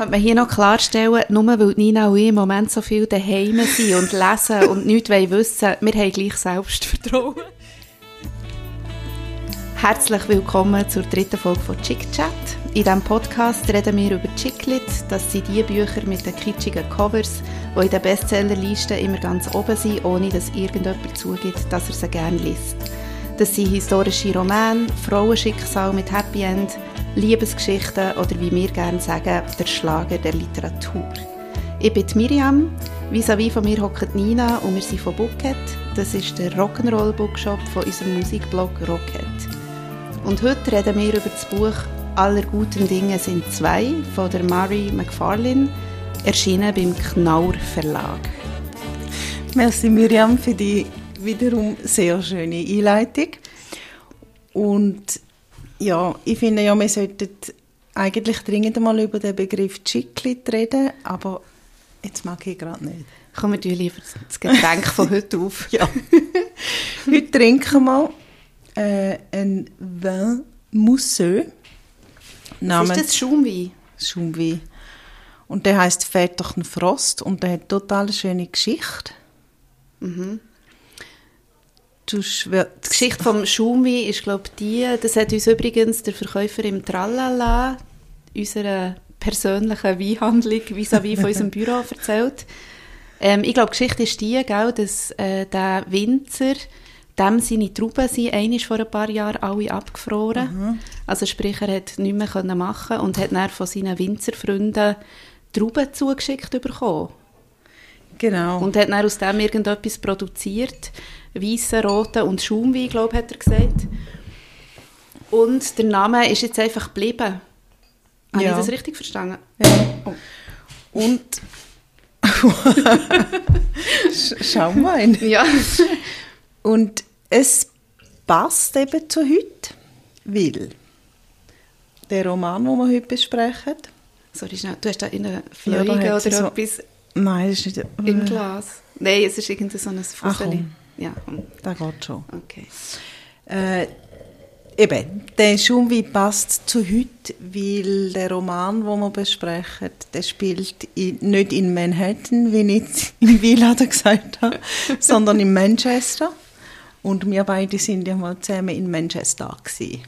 könnte man hier noch klarstellen, nur weil Nina und ich im Moment so viel daheim sind und lesen und nichts wissen wir haben gleich Selbstvertrauen. Herzlich willkommen zur dritten Folge von Chick Chat. In diesem Podcast reden wir über Chicklit. Das sind die Bücher mit den kitschigen Covers, die in den Bestsellerlisten immer ganz oben sind, ohne dass irgendjemand zugibt, dass er sie gerne liest. Das sind historische Romane, Frauenschicksal mit Happy End, Liebesgeschichten oder wie wir gerne sagen, der Schlager der Literatur. Ich bin Miriam, vis-à-vis von mir hockt Nina und wir sind von Bookhead. Das ist der Rock'n'Roll Bookshop von unserem Musikblog Rockhead. Und heute reden wir über das Buch Aller guten Dinge sind zwei von der Mary McFarlane, erschienen beim Knaur Verlag. Merci Miriam für die wiederum sehr schöne Einleitung. Und ja, ich finde ja, wir sollten eigentlich dringend mal über den Begriff Chiclet reden, aber jetzt mag ich gerade nicht. Kommen wir lieber das Getränk von heute auf. ja. heute trinken wir äh, ein Vin Mousseux. Was ist das? Schaumwein? Schaumwein. Und der heißt Väterchen Frost und der hat total eine schöne Geschichte. Mhm. Die Geschichte vom Schaumwein ist, glaube ich, die, das hat uns übrigens der Verkäufer im Tralala, unserer persönlichen Weinhandlung vis-à-vis von unserem Büro erzählt. Ähm, ich glaube, die Geschichte ist die, gell, dass äh, der Winzer, dem seine Trauben sind einmal vor ein paar Jahren alle abgefroren. Mhm. Also sprich, er hat nichts mehr machen und hat dann von seinen Winzerfreunden Trauben zugeschickt bekommen. Genau. Und hat dann aus dem irgendetwas produziert weißen, roten und Schaumwein, glaube hat er gesagt. Und der Name ist jetzt einfach geblieben. Habe ja. ich das richtig verstanden? Ja. Oh. Und Schaumwein. Ja. Und es passt eben zu heute, weil der Roman, den wir heute besprechen, Sorry, schnell. Du hast da in einer Fliege ja, oder so, etwas Nein, es ist nicht... Im Glas. Nein, es ist irgendwie so ein Fusseli. Ja. Das geht schon. Okay. Äh, eben, der Schaumwein passt zu heute, weil der Roman, den wir besprechen, der spielt in, nicht in Manhattan, wie ich in Wieladen gesagt habe, sondern in Manchester. Und wir beide sind ja mal zusammen in Manchester gewesen.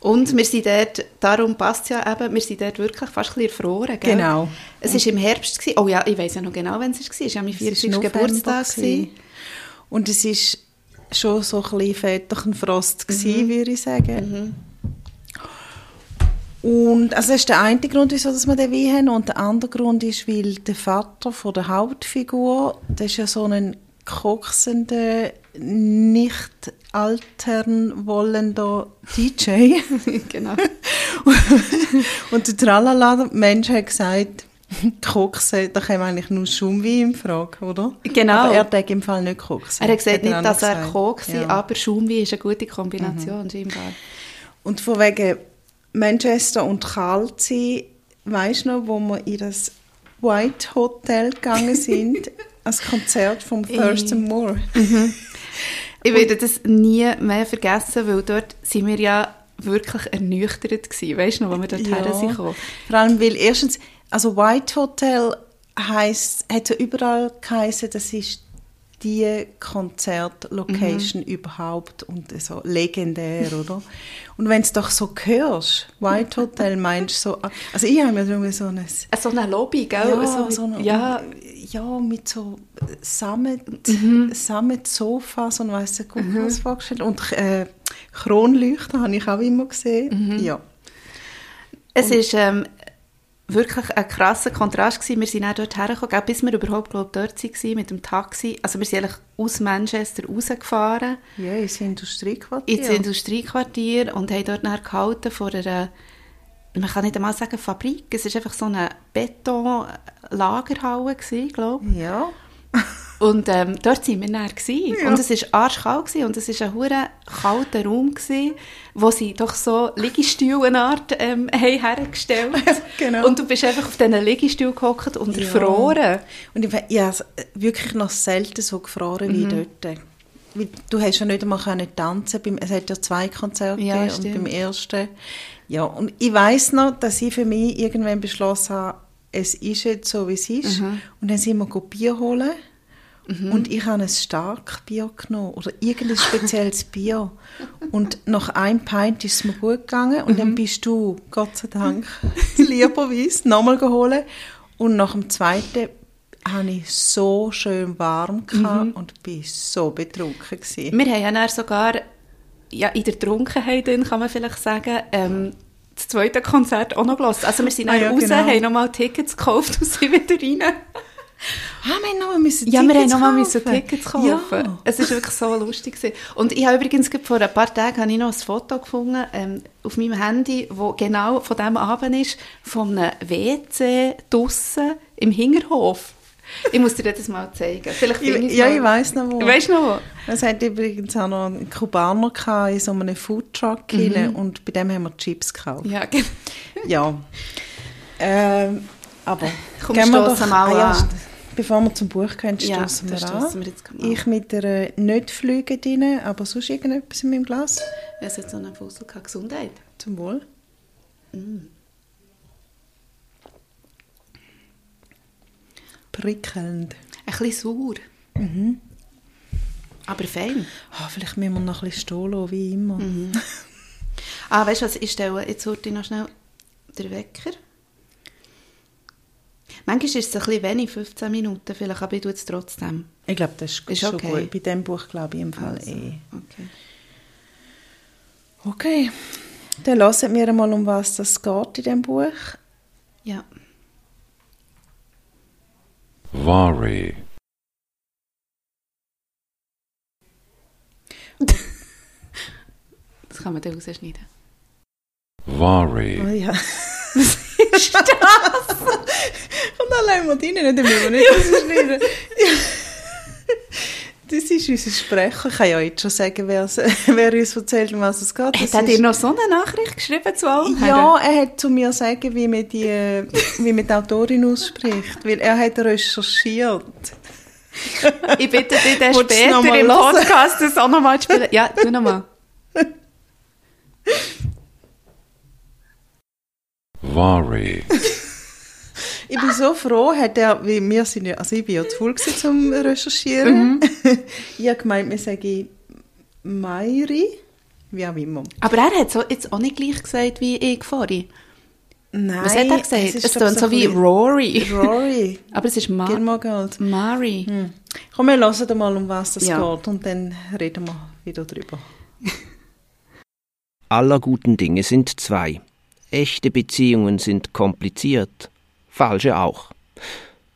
Und wir sind dort, darum passt es ja eben, wir sind dort wirklich fast ein bisschen erfroren. Gell? Genau. Es war im Herbst. Gewesen. Oh ja, ich weiß ja noch genau, wann es war. Es war ja mein 40. Geburtstag. Gewesen. Und es war schon so ein bisschen Väterchenfrost, mhm. würde ich sagen. Mhm. Und also das ist der eine Grund, wieso dass wir den Wein haben. Und der andere Grund ist, weil der Vater von der Hauptfigur, das ist ja so ein koksender, nicht altern wollender DJ. genau. und der Tralala-Mensch hat gesagt, Kokse, da käme eigentlich nur Schaumwein in Frage, oder? Genau. Aber er denkt im Fall nicht Kokse. Er hat gesagt, nicht, dass er Kokse, ja. aber Schaumwein ist eine gute Kombination, mhm. scheinbar. Und von wegen Manchester und Kalzi, weißt du noch, wo wir in das White Hotel gegangen sind, als Konzert vom Thurston Moore? Mhm. Ich werde das nie mehr vergessen, weil dort sind wir ja wirklich ernüchtert gewesen, weißt du noch, wo wir dort ja. her sind Vor allem, weil erstens, also White Hotel heisst, hat ja überall geheißen, das ist die Konzertlocation mhm. überhaupt und so legendär, oder? Und wenn du doch so hörst, White Hotel meinst du so, also ich habe mir irgendwie so eine... So eine Lobby, gell? Ja, so, so eine, ja. Ja, mit so Sammet, mhm. Sammet Sofas und weiss nicht mhm. was vorgestellt. Und äh, Kronleuchter habe ich auch immer gesehen, mhm. ja. Es und, ist ähm, wirklich ein krasser Kontrast gewesen. Wir sind auch dort hergekommen, bis wir überhaupt glaub, dort waren mit dem Taxi. Also wir sind eigentlich aus Manchester rausgefahren. Ja, ins Industriequartier. Ins Industriequartier und haben dort nachher gehalten vor einer, man kann nicht einmal sagen Fabrik, es war einfach so eine Betonlagerhalle, glaube ich. Ja. Und ähm, dort waren wir dann. Ja. Und es war arschkalt und es war ein hure kalter Raum, gewesen, wo sie doch so Liegestühlenart ähm, haben hergestellt genau. Und du bist einfach auf diesen Liegestühlen gehockt und ja. erfroren. Und ich, ich habe wirklich noch selten so gefroren wie mhm. dort. Weil du hast ja nicht einmal können tanzen beim, es hat ja zwei Konzerte ja, und beim ersten ja und ich weiß noch dass ich für mich irgendwann beschlossen habe es ist jetzt so, wie es ist. Und dann sind wir Bier holen. Und ich habe ein stark Bier genommen oder irgendein spezielles Bier. Und nach einem Pint ist es mir gut gegangen und dann bist du, Gott sei Dank, lieberweise nochmal geholt. Und nach dem zweiten habe ich so schön warm gehabt und bin so betrunken gewesen. Wir haben ja sogar ja, in der Trunkenheit, kann man vielleicht sagen, ähm, das zweite Konzert auch noch gelassen. Also wir sind dann Ah, ja, raus, genau. haben nochmal Tickets gekauft und sind wieder rein. Ah, wir haben noch mal müssen Ja, wir haben Tickets nochmal müssen. Tickets kaufen. Ja. Es war wirklich so lustig. Gewesen. Und ich habe übrigens vor ein paar Tagen habe ich noch ein Foto gefunden ähm, auf meinem Handy, wo genau von diesem Abend ist, von einem WC draussen im Hinterhof. Ich muss dir das mal zeigen. Vielleicht Ich, ich's ja, mal. ich weiss noch wo. Weißt du noch wo? Es hat übrigens auch noch einen Kubaner gehabt, in so einem Foodtruck mhm. und bei dem haben wir Chips gekauft. Ja, genau. Ja. Ähm, aber Komm, gehen wir stossen mal ja, an. Bevor wir zum Buch gehen, Ja, stoßen dann wir stossen an. wir. Ich mit einer nicht Flüge drin, aber sonst irgendetwas in meinem Glas. Es hat so einen Fussel. Gesundheit. Zum Wohl. Prickelnd. Ein bisschen sauer. Aber fein. Ah, vielleicht müssen wir noch ein bisschen stehen lassen, wie immer. Ah, weißt du was, ich stelle jetzt heute noch schnell den Wecker. Manchmal ist es ein bisschen wenig, 15 Minuten vielleicht, aber ich tue es trotzdem. Ich glaube, das ist, Ist schon okay. gut. Bei diesem Buch glaube ich im Fall Also, eh. Okay. Okay. Dann lassen wir mal, um was das geht in diesem Buch. Ja. Worry. Das kann man dann rausschneiden. Worry. Oh ja. Was ist das? Und wir die rein, dann müssen wir nicht rausschneiden. Das ist unser Sprecher. Ich kann ja jetzt schon sagen, wer, wer uns erzählt, um was es geht. Hat Das er dir noch so eine Nachricht geschrieben zu allem? Ja, er hat zu mir sagen, wie man die, wie man die Autorin ausspricht, weil er hat recherchiert. Ich bitte dich es später noch mal im hören? Podcast das auch nochmal zu spielen. Ja, tu nochmal. Worry. Ich bin so froh, hat er, wie wir sind ja, also ich bin ja zu faul gewesen zum Recherchieren. ich habe gemeint, wir sagen Mairi, wie auch immer. Aber er hat so jetzt auch nicht gleich gesagt wie ich vorhin. Nein, Was hat er gesagt? ist Es doch klingt so ein wie Rory. Rory. Aber es ist Ma Gilmore Girls. Mari. Komm, wir hören mal, um was das Ja. geht und dann reden wir wieder drüber. Aller guten Dinge sind zwei. Echte Beziehungen sind kompliziert, falsche auch.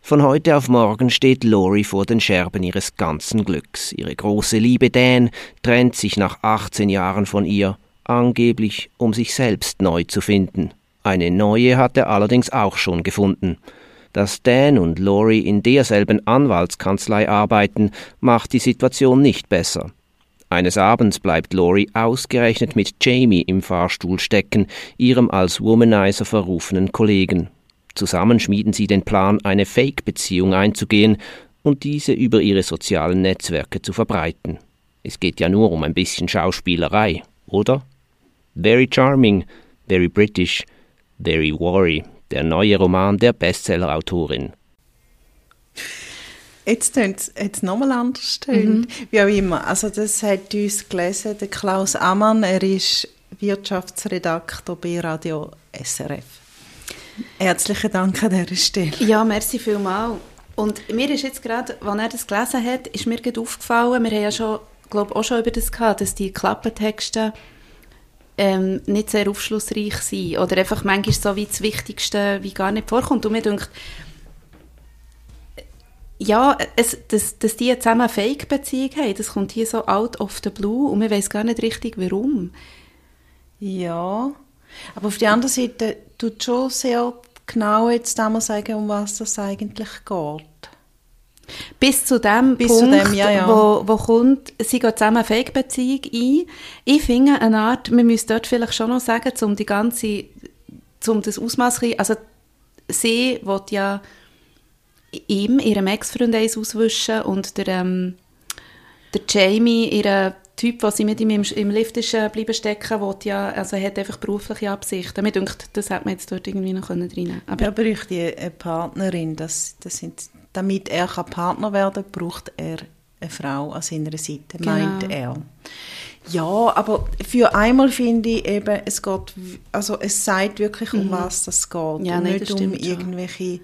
Von heute auf morgen steht Lori vor den Scherben ihres ganzen Glücks. Ihre große Liebe Dan trennt sich nach 18 Jahren von ihr, angeblich um sich selbst neu zu finden. Eine neue hat er allerdings auch schon gefunden. Dass Dan und Lori in derselben Anwaltskanzlei arbeiten, macht die Situation nicht besser. Eines Abends bleibt Lori ausgerechnet mit Jamie im Fahrstuhl stecken, ihrem als Womanizer verrufenen Kollegen. Zusammen schmieden sie den Plan, eine Fake-Beziehung einzugehen und diese über ihre sozialen Netzwerke zu verbreiten. Es geht ja nur um ein bisschen Schauspielerei, oder? Very charming, very British, very worry, der neue Roman der Bestsellerautorin. Jetzt tönt es nochmal anders. Tönt. Wie auch immer. Also das hat uns gelesen, der Klaus Ammann, er ist Wirtschaftsredaktor bei Radio SRF. Herzlichen Dank an dieser Stelle. Ja, merci vielmals. Und mir ist jetzt gerade, als er das gelesen hat, ist mir gerade aufgefallen, wir haben ja schon, glaube auch schon über das gehabt, dass die Klappentexte ähm, nicht sehr aufschlussreich sind oder einfach manchmal so wie das Wichtigste wie gar nicht vorkommt. Und mir denkt, ja, es, dass, dass die zusammen eine Fake-Beziehung haben, das kommt hier so out of the blue und man weiß gar nicht richtig, warum. Ja, aber auf der anderen Seite tut schon sehr genau jetzt einmal sagen, um was das eigentlich geht. Bis zu dem Bis zu Punkt, dem, ja, ja. Wo, wo kommt, sie gehen zusammen eine Fake-Beziehung ein. Ich finde eine Art, wir müssen dort vielleicht schon noch sagen, um die ganze, um das Ausmaß, also sie will ja ihm, ihrem Ex-Freund eins auswischen und der, ähm, der Jamie, ihre Typ, der sie mit ihm im, im Lift ist äh, bleiben stecken will, ja, also hat einfach berufliche Absichten. Mir denkt, das hätte man jetzt dort irgendwie noch können rein Aber er bräuchte eine Partnerin, das, das sind, damit er kann Partner werden kann, braucht er eine Frau an seiner Seite, Genau. meint er. Ja, aber für einmal finde ich eben, es geht, also es sagt wirklich, um was das geht. Mhm. Ja, und nein, nicht um stimmt irgendwelche,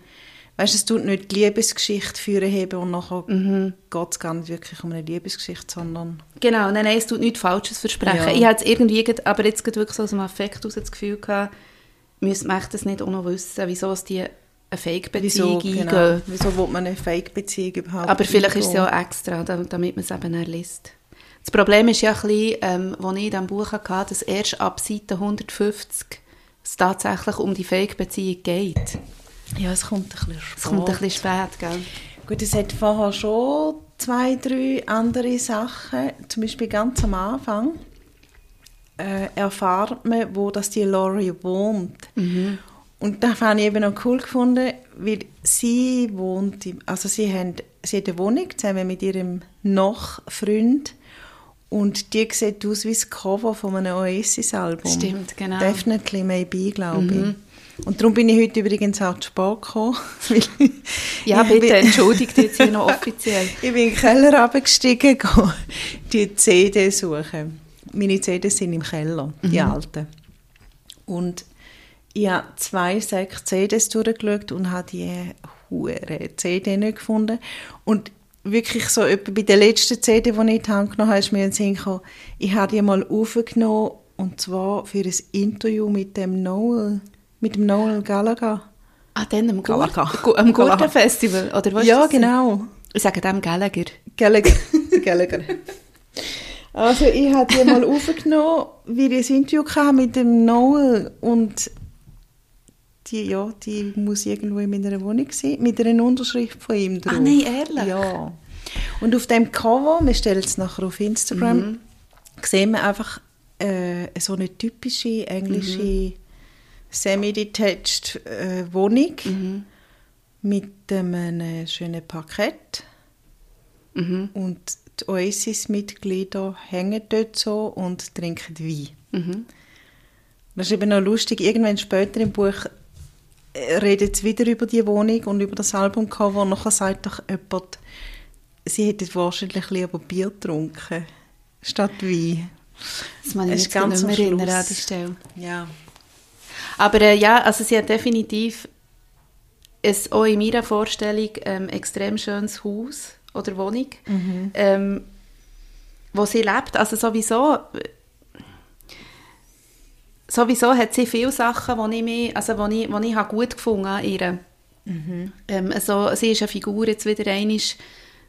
weißt du, es tut nicht die Liebesgeschichte führen haben und nachher Mhm. geht es gar nicht wirklich um eine Liebesgeschichte, sondern Genau, nein, nein, es tut nichts Falsches versprechen. Ja. Ich hatte irgendwie, aber jetzt gerade wirklich so aus dem Affekt aus das Gefühl gehabt, müsste man das nicht auch noch wissen, wieso es die eine wieso, Fake-Beziehung genau, eingehen. wieso will man eine Fake-Beziehung überhaupt Aber vielleicht ist es eingehen? ja auch extra, da- damit man es eben liest. Das Problem ist ja ein bisschen, ähm, als ich in diesem Buch hatte, dass erst ab Seite 150 es tatsächlich um die Fake-Beziehung geht. Ja, es kommt ein bisschen spät. Es kommt ein bisschen spät, gell? Gut, es hat vorher schon zwei, drei andere Sachen. Zum Beispiel ganz am Anfang äh, erfahrt man, wo das die Laurie wohnt. Und das habe ich eben noch cool gefunden, weil sie wohnt, im, also sie, haben, sie hat eine Wohnung zusammen mit ihrem Noch-Freund und die sieht aus wie das Cover von einem Oasis-Album. Stimmt, genau. Mhm. Definitely Maybe, glaube ich. Und darum bin ich heute übrigens auch zu spät gekommen. Ja, bitte, bin- entschuldigt jetzt hier noch offiziell. ich bin in den Keller runtergestiegen, die CD suchen. Meine CDs sind im Keller, die alten. Und ich habe zwei Säcke CDs durchgeschaut und habe die hure CD nicht gefunden. Und wirklich so etwa bei der letzten CD, die ich in die Hand genommen habe, ist mir in den Sinn gekommen, ich habe die mal aufgenommen und zwar für ein Interview mit dem Noel, mit dem Noel Gallagher. Ah, dann am, Gur Gallagher. Gu- am. Gurten-Festival, oder was? ja, genau. Ich sage dem Gallagher. Gallagher. Gallagher. Also ich habe die mal aufgenommen, weil ich ein Interview hatte mit dem Noel und die, ja, die muss irgendwo in meiner Wohnung sein, mit einer Unterschrift von ihm drauf. Ah, nein, ehrlich? Ja. Und auf dem Cover, wir stellen es nachher auf Instagram, Mhm. sehen wir einfach äh, so eine typische englische Mhm. Semi-detached äh, Wohnung Mhm. mit einem schönen Parkett. Mhm. Und die Oasis-Mitglieder hängen dort so und trinken Wein. Mhm. Das ist eben noch lustig. Irgendwann später im Buch äh, redet es wieder über die Wohnung und über das Albumcover. Und nachher sagt doch jemand, sie hätte wahrscheinlich lieber Bier getrunken statt Wein. Das mich ist ganz erinnern an die Stelle. Ja. Aber äh, ja, also sie hat definitiv ein, auch in meiner Vorstellung ähm, extrem schönes Haus oder Wohnung, ähm, wo sie lebt. Also sowieso, sowieso hat sie viele Sachen, wo ich, mich, also wo ich, wo ich habe gut gefunden an ihr. Ähm, also, sie ist eine Figur jetzt wieder einisch,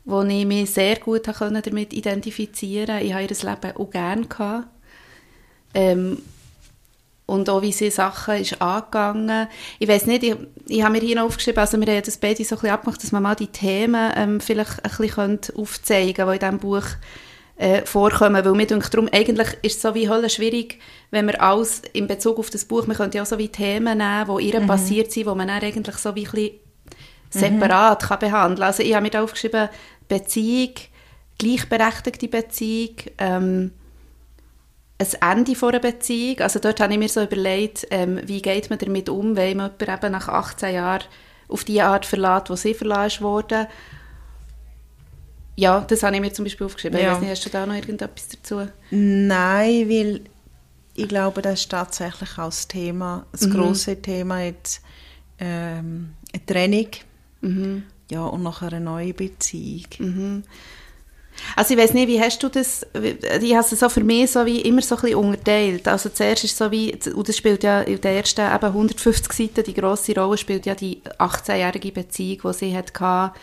wo ich mich sehr gut habe damit identifizieren konnte. Ich habe ihr Leben auch gerne gehabt. Ähm, und auch wie sie Sachen ist angegangen. Ich weiß nicht, ich, ich habe mir hier noch aufgeschrieben, also wir haben das beide so ein bisschen abgemacht, dass man mal die Themen ähm, vielleicht ein bisschen aufzeigen könnte, die in diesem Buch äh, vorkommen, weil mir denkt, darum, eigentlich ist es so wie Hölle schwierig, wenn wir alles in Bezug auf das Buch, man könnte ja auch so wie Themen nehmen, die ihr passiert sind, die man dann eigentlich so wie ein bisschen separat kann behandeln. Also ich habe mir da aufgeschrieben, Beziehung, gleichberechtigte Beziehung, ähm, ein Ende von einer Beziehung. Also dort habe ich mir so überlegt, ähm, wie geht man damit um, wenn man jemanden eben nach 18 Jahren auf die Art verlässt, wo sie verlassen wurde. Ja, das habe ich mir zum Beispiel aufgeschrieben. Ich Ja. weiß nicht, hast du da noch irgendetwas dazu? Nein, weil ich glaube, das ist tatsächlich auch das Thema, das Mhm. grosse Thema jetzt, ähm, eine Trennung. Mhm. Ja, und nachher eine neue Beziehung. Also ich weiß nicht, wie hast du das, ich habe es so für mich so wie immer so ein bisschen unterteilt. Also zuerst ist so wie, und das spielt ja in den ersten eben 150 Seiten, die grosse Rolle spielt ja die 18-jährige Beziehung, die sie hatte,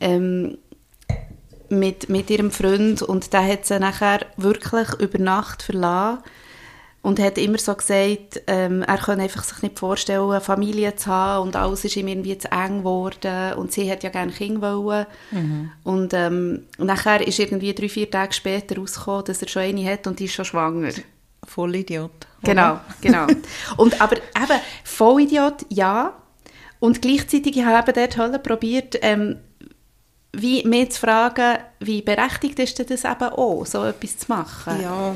ähm, mit, mit ihrem Freund. Und der hat sie nachher wirklich über Nacht verlassen und hat immer so gesagt, ähm, er könne einfach sich nicht vorstellen, eine Familie zu haben und alles ist ihm irgendwie zu eng geworden und sie hat ja gerne Kinder wollen. Und ähm, nachher ist irgendwie drei, vier Tage später rausgekommen, dass er schon eine hat und die ist schon schwanger. Vollidiot. oder? Genau, genau. Und aber eben, Vollidiot, ja. Und gleichzeitig habe ich dort Hölle probiert, ähm, wie mir zu fragen, wie berechtigt ist denn das eben auch, so etwas zu machen? Ja,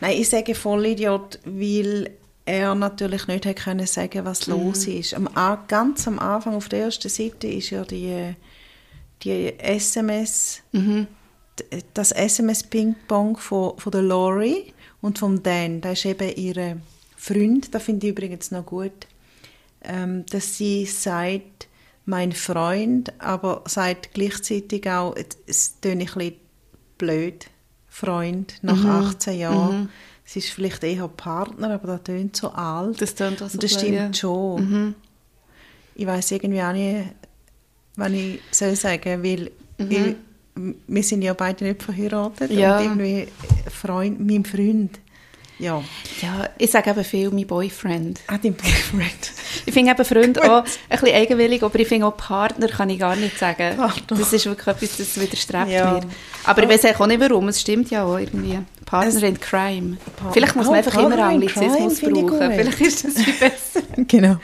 nein, ich sage Vollidiot, weil er natürlich nicht hätte können sagen, was Mhm. los ist. Am, ganz am Anfang auf der ersten Seite ist ja die, die SMS, Mhm. das SMS-Ping-Pong von, von der Lori und vom Dan. Das ist eben ihr Freund, das finde ich übrigens noch gut, ähm, dass sie sagt, mein Freund, aber sagt gleichzeitig auch, es- tönt ein bisschen blöd, Freund, nach Mhm. 18 Jahren. Es ist vielleicht eher Partner, aber das tönt so alt. Das tönt auch so Und das stimmt ja. schon. Mhm. Ich weiß irgendwie auch nicht, was ich soll sagen, weil Mhm. ich, wir sind ja beide nicht verheiratet Ja. und irgendwie Freund, mein Freund, ja, Ja, ich sage eben viel mein Boyfriend. auch dein Boyfriend. Ich finde eben Freund auch ein bisschen eigenwillig, aber ich finde auch Partner kann ich gar nicht sagen. Partner. Das ist wirklich etwas, das widerstrebt Ja. mir. Aber ich weiß auch nicht warum, es stimmt ja auch irgendwie. Partner Es- in Crime. Pa- Vielleicht muss man Oh, einfach immer Partner in Anglizismus ich brauchen. Vielleicht ist das viel besser. genau.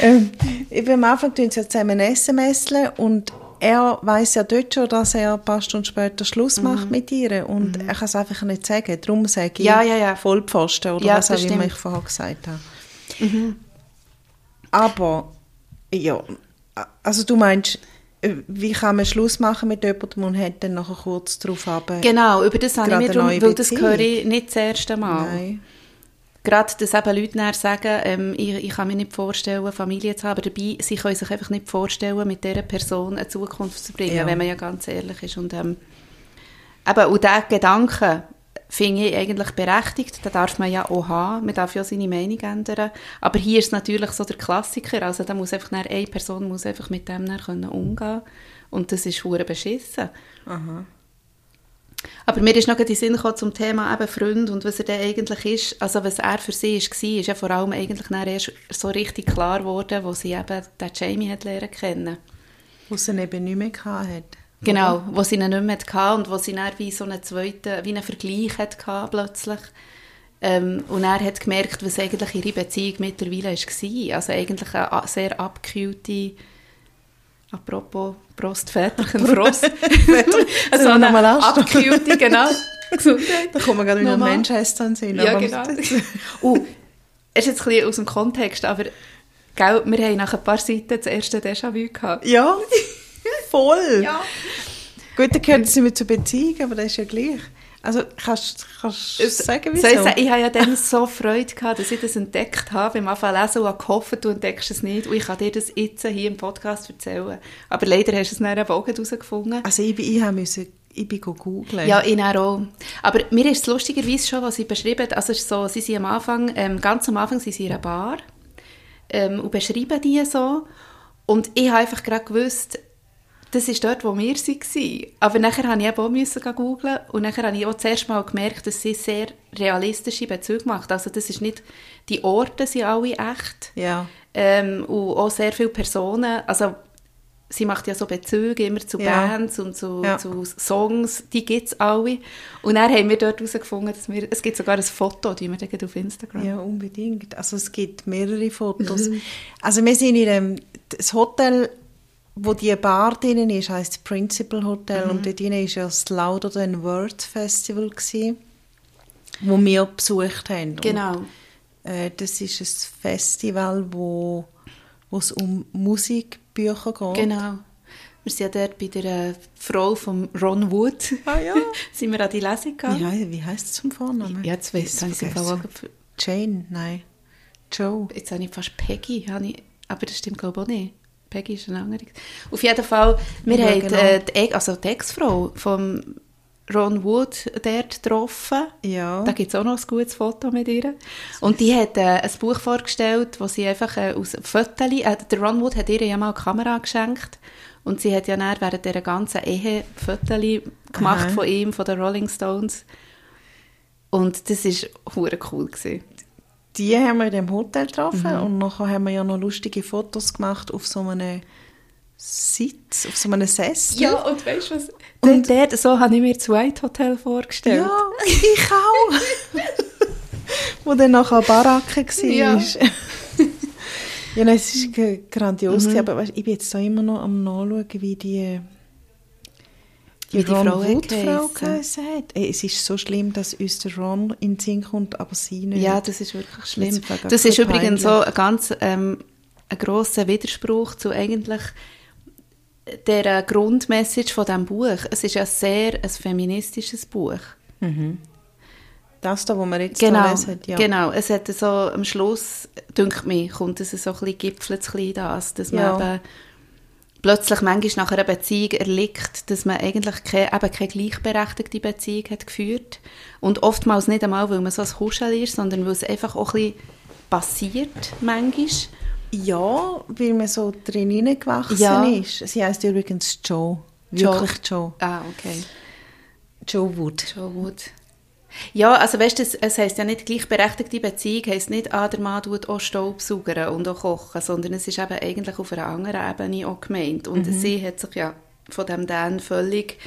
ähm, eben am Anfang tun sie ja zusammen SMSen und er weiß ja dort schon, dass er ein paar Stunden später Schluss macht mit ihr und er kann es einfach nicht sagen. Darum sage ich Mhm. Ja, ja, ja. Vollpfosten oder Ja, was auch immer ich vorher gesagt habe. Aber, ja, also du meinst, wie kann man Schluss machen mit jemandem und hat dann nachher kurz darauf ab... Genau, über das habe ich eine drum, weil das höre ich nicht das erste Mal. Nein. Gerade, dass eben Leute sagen, ähm, ich, ich kann mir nicht vorstellen, Familie zu haben, aber dabei, sie können sich einfach nicht vorstellen, mit dieser Person eine Zukunft zu verbringen, Ja. wenn man ja ganz ehrlich ist. Und, ähm, eben, und diesen Gedanken finde ich eigentlich berechtigt, den darf man ja auch haben, man darf ja seine Meinung ändern, aber hier ist natürlich so der Klassiker, also da muss einfach eine Person muss einfach mit dem dann können umgehen und das ist verdammt beschissen. Aber mir ist noch in den Sinn gekommen zum Thema eben Freund und was er denn eigentlich ist. Also was er für sie war, ist ja vor allem eigentlich dann erst so richtig klar geworden, wo sie eben den Jamie hat lernen kennen. Wo sie ihn eben nicht mehr hatte. Genau, wo sie ihn nicht mehr hatte und wo sie dann wie so einen zweiten, wie einen Vergleich hatte plötzlich. Ähm, und er hat gemerkt, was eigentlich ihre Beziehung mittlerweile war. Also eigentlich eine sehr abgekühlte, apropos Prostväterchen, Frost. also wir eine nochmal abgekühlte, genau. Gesundheit. Da kommt man gerade wieder Nochmal. An Sinn. Ja, genau. uh, es ist jetzt ein bisschen aus dem Kontext, aber gell, wir haben nach ein paar Seiten das erste Déjà-vu gehabt. Ja, voll. Ja. Gut, dann gehört es nicht mehr zur Beziehung, aber das ist ja gleich. Also kannst du sagen, wieso? Soll ich, ich habe ja dann so Freude gehabt, dass ich das entdeckt habe, beim Anfang lesen und habe gehofft, du entdeckst es nicht und ich kann dir das jetzt hier im Podcast erzählen. Aber leider hast du es dann eben auch herausgefunden. Also ich, ich, habe müssen, ich bin googeln. Ja, ich auch. Aber mir ist es lustigerweise schon, was sie beschrieben also so, sie sind am Anfang, ähm, ganz am Anfang sind sie in einer Bar ähm, und beschreiben die so und ich habe einfach gerade gewusst, das ist dort, wo wir waren. Aber nachher musste ich eben auch müssen googlen und nachher habe ich auch zuerst mal gemerkt, dass sie sehr realistische Bezüge macht. Also das ist nicht, die Orte sind alle echt Ja. ähm, und auch sehr viele Personen, also sie macht ja so Bezüge immer zu Ja. Bands und zu, Ja. zu Songs, die gibt es alle. Und dann haben wir dort herausgefunden, dass wir, es gibt sogar ein Foto, die wir dann gleich auf Instagram. Ja, unbedingt. Also es gibt mehrere Fotos. Also wir sind in dem das Hotel, wo die Bar drinnen ist, heißt Principal Hotel und dort drinnen ist ja das Louder Than Words Festival gewesen, wo wir besucht haben. Und, Genau. äh, das ist ein Festival, wo wo es um Musikbücher geht. Genau. Wir sind ja dort bei der äh, Frau von Ron Wood. Ah ja. sind wir an die Lesung Wie, gegangen. hei- wie heißt es zum Vornamen? Ja, jetzt weiss ich, es. Jane, nein. Joe. Jetzt habe ich fast Peggy, habe ich, aber das stimmt glaube ich auch nicht. Peggy ist eine andere. Auf jeden Fall, wir Ja, haben genau. äh, die, also die Ex-Frau von Ron Wood dort getroffen. Ja. Da gibt es auch noch ein gutes Foto mit ihr. Und die hat äh, ein Buch vorgestellt, wo sie einfach äh, aus Fotos, äh, der Ron Wood hat ihr ja mal eine Kamera geschenkt und sie hat ja dann während dieser ganzen Ehe Fotos gemacht Aha. von ihm, von den Rolling Stones. Und das war hure cool. Gewesen. Die haben wir in dem Hotel getroffen Mhm. und nachher haben wir ja noch lustige Fotos gemacht auf so einem Sitz, auf so einem Sessel. und weißt du was? Und dort, so habe ich mir das White Hotel vorgestellt. Ja, ich auch. Wo dann nachher Baracke war. Ja. ja, nein, es war grandios, Mhm. aber weißt, ich bin jetzt da immer noch am nachschauen, wie die, wie die Ron Frau Wood hat Frau geheissen. geheissen hat. Es ist so schlimm, dass uns der Ron in den Sinn kommt, aber sie nicht. Ja, das ist wirklich schlimm. Wäre Das ist übrigens so ein ganz ähm, ein grosser Widerspruch zu eigentlich der äh, Grundmessage von diesem Buch. Es ist ja sehr ein feministisches Buch. Das da, wo man jetzt Genau, lesen, ja. genau. Es hat so am Schluss, denke mir, kommt es so ein bisschen, gipfelt es ein bisschen das, dass man Ja. eben plötzlich manchmal nach einer Beziehung erliegt, dass man eigentlich keine, eben keine gleichberechtigte Beziehung hat geführt. Und oftmals nicht einmal, weil man so ein Kuschel ist, sondern weil es einfach auch ein bisschen passiert, manchmal. Ja, weil man so drin hineingewachsen Ja. ist. Sie heißt übrigens Joe. Wirklich Joe. Ah, okay. Joe Wood. Joe Wood. Ja, also weißt du, es, es heisst ja nicht gleichberechtigte Beziehung, heisst nicht, ah, der Mann tut auch Staubsaugern und auch kochen, sondern es ist eben eigentlich auf einer anderen Ebene auch gemeint. Und sie hat sich ja von dem Dan völlig,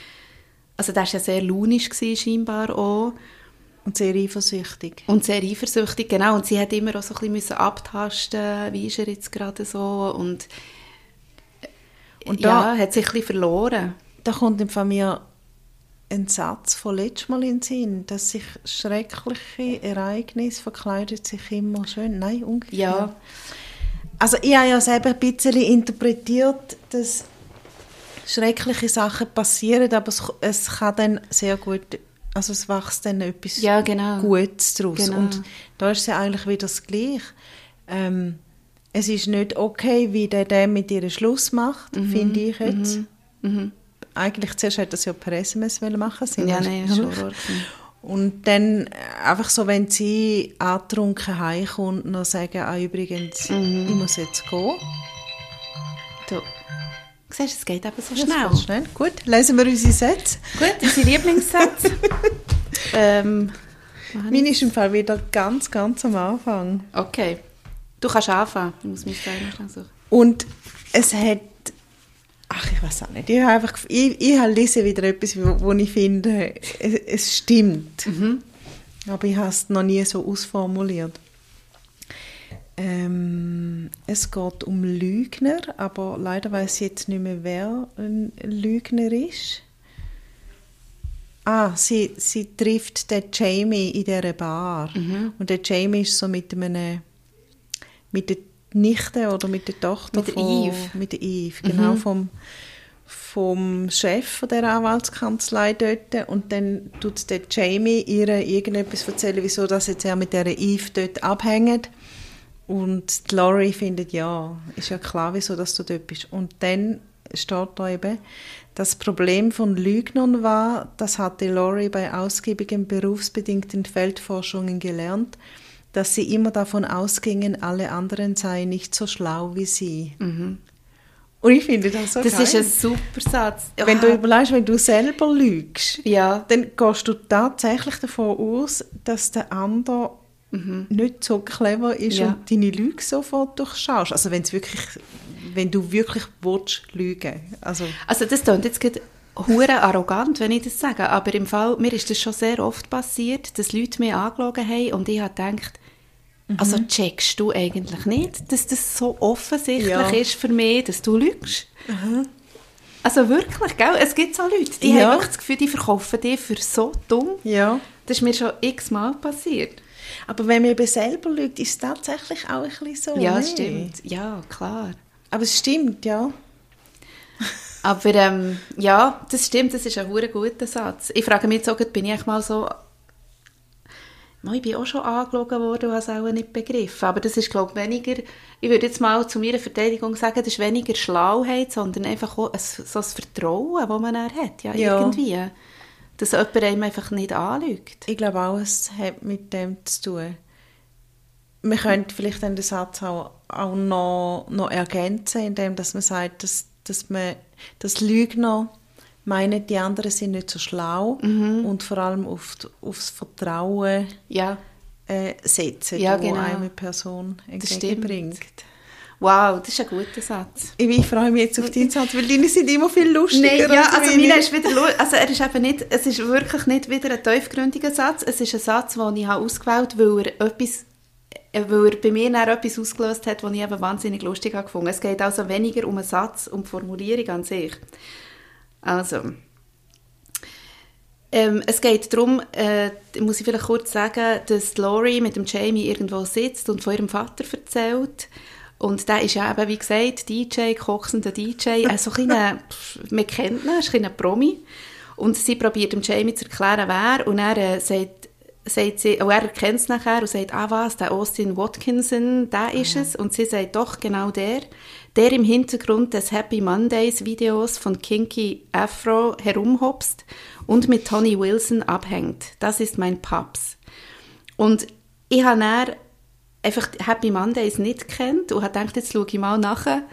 also der war ja sehr launisch gewesen, scheinbar auch Und sehr eifersüchtig. und sehr eifersüchtig, genau. Und sie hat immer auch so ein bisschen müssen abtasten, wie ist er jetzt gerade so und, Und ja, da- hat sich ein bisschen verloren. Da kommt im mir ein Satz von letztes Mal in den Sinn, dass sich schreckliche Ereignisse verkleidet sich immer schön. Nein, umgekehrt. Ja. Also ich habe ja selber ein bisschen interpretiert, dass schreckliche Sachen passieren, aber es, es kann dann sehr gut, also es wächst dann etwas Ja, genau. Gutes daraus. Genau. Und da ist es ja eigentlich wieder das Gleiche. Ähm, es ist nicht okay, wie der, der mit ihr Schluss macht, Mhm. finde ich jetzt. Eigentlich zuerst hätte das ja per SMS machen sollen. Ja, nein, gewesen. Und dann einfach so, wenn sie angetrunken heimkommt, noch sagen, ah, übrigens, Mhm. ich muss jetzt gehen. Du siehst, es geht eben so Das schnell. schnell. Gut, lesen wir unsere Sätze. Gut, unsere Lieblingssätze. ähm, Meine ist im Fall wieder ganz, ganz am Anfang. okay. Du kannst anfangen. Ich muss mich schnell suchen. Und es hat, ach, ich weiß auch nicht, ich habe einfach, ich, ich habe lese wieder etwas, wo, wo ich finde, es, es stimmt. Aber ich habe es noch nie so ausformuliert. Ähm, es geht um Lügner, aber leider weiß ich jetzt nicht mehr, wer ein Lügner ist. Ah, sie, sie trifft den Jamie in dieser Bar. Und der Jamie ist so mit einem mit der Nichte oder mit der Tochter Mit der von, Eve. mit der Eve, genau vom vom Chef von der Anwaltskanzlei dort und dann tut der Jamie ihr irgendetwas erzählen, wieso das jetzt er mit der Eve dort abhängt und die Laurie findet, ja, ist ja klar, wieso dass du dort bist. Und dann steht da eben, das Problem von Lügnern war, das hatte Laurie bei ausgiebigen berufsbedingten Feldforschungen gelernt, dass sie immer davon ausgingen, alle anderen seien nicht so schlau wie sie. Und ich finde das so Das geil. ist ein super Satz. Wenn du überlegst, wenn du selber lügst, Ja. dann gehst du tatsächlich davon aus, dass der andere nicht so clever ist Ja. und deine Lüge sofort durchschaust. Also wenn wirklich, wenn du wirklich willst, lügen. Also Also das klingt jetzt gerade hure arrogant, wenn ich das sage, aber im Fall, mir ist das schon sehr oft passiert, dass Leute mich angelogen haben und ich habe gedacht, also checkst du eigentlich nicht, dass das so offensichtlich Ja. ist für mich, dass du lügst? Also wirklich, gell? Es gibt so Leute, die Ja. haben das Gefühl, die verkaufen dich für so dumm. ja. Das ist mir schon x-mal passiert. Aber wenn man eben selber lügt, ist es tatsächlich auch ein bisschen so. ja, ne? das stimmt. Ja, klar. Aber es stimmt, ja. Aber ähm, ja, das stimmt, das ist ein guter Satz. Ich frage mich jetzt auch, bin ich mal so... Ich bin auch schon angelogen worden und habe es auch nicht begriffen. Aber das ist, glaube ich, weniger... Ich würde jetzt mal zu meiner Verteidigung sagen, das ist weniger Schlauheit, sondern einfach auch ein, so ein Vertrauen, das man dann hat. Ja, Ja. irgendwie. Dass jemand einem einfach nicht anlügt. Ich glaube auch, es hat mit dem zu tun. Man könnte vielleicht den Satz auch, auch noch, noch ergänzen, indem dass man sagt, dass, dass, man, dass Lügner meinen, die anderen sind nicht so schlau Mhm. und vor allem auf, aufs Vertrauen Ja, äh, setzen, Ja, wo genau. eine Person entgegenbringt. Wow, das ist ein guter Satz. Ich, freue mich jetzt auf deinen Satz, weil deine sind immer viel lustiger Nein, ja, als also meine. meine ist wieder, also er ist eben nicht, es ist wirklich nicht wieder ein tiefgründiger Satz, es ist ein Satz, den ich ausgewählt habe, weil er etwas, äh, weil er bei mir dann etwas ausgelöst hat, was ich eben wahnsinnig lustig habe gefunden. Es geht also weniger um einen Satz, um die Formulierung an sich. Also, Ähm, es geht darum, äh, muss ich vielleicht kurz sagen, dass Laurie mit dem Jamie irgendwo sitzt und von ihrem Vater erzählt. Und der ist ja eben, wie gesagt, DJ, kochsender DJ, äh, so ein kleiner, man kennt ihn, ist ein Promi. Und sie probiert dem Jamie zu erklären, wer, und er äh, sagt, sagt sie, oh, er erkennt es nachher und sagt, ah was, der Austin Watkinson, der ist es. Und sie sagt, doch, genau der. Der im Hintergrund des Happy Mondays Videos von Kinky Afro herumhopst und mit Tony Wilson abhängt. Das ist mein Paps. Und ich habe dann einfach Happy Mondays nicht kennt und habe gedacht, jetzt schaue ich mal nachher,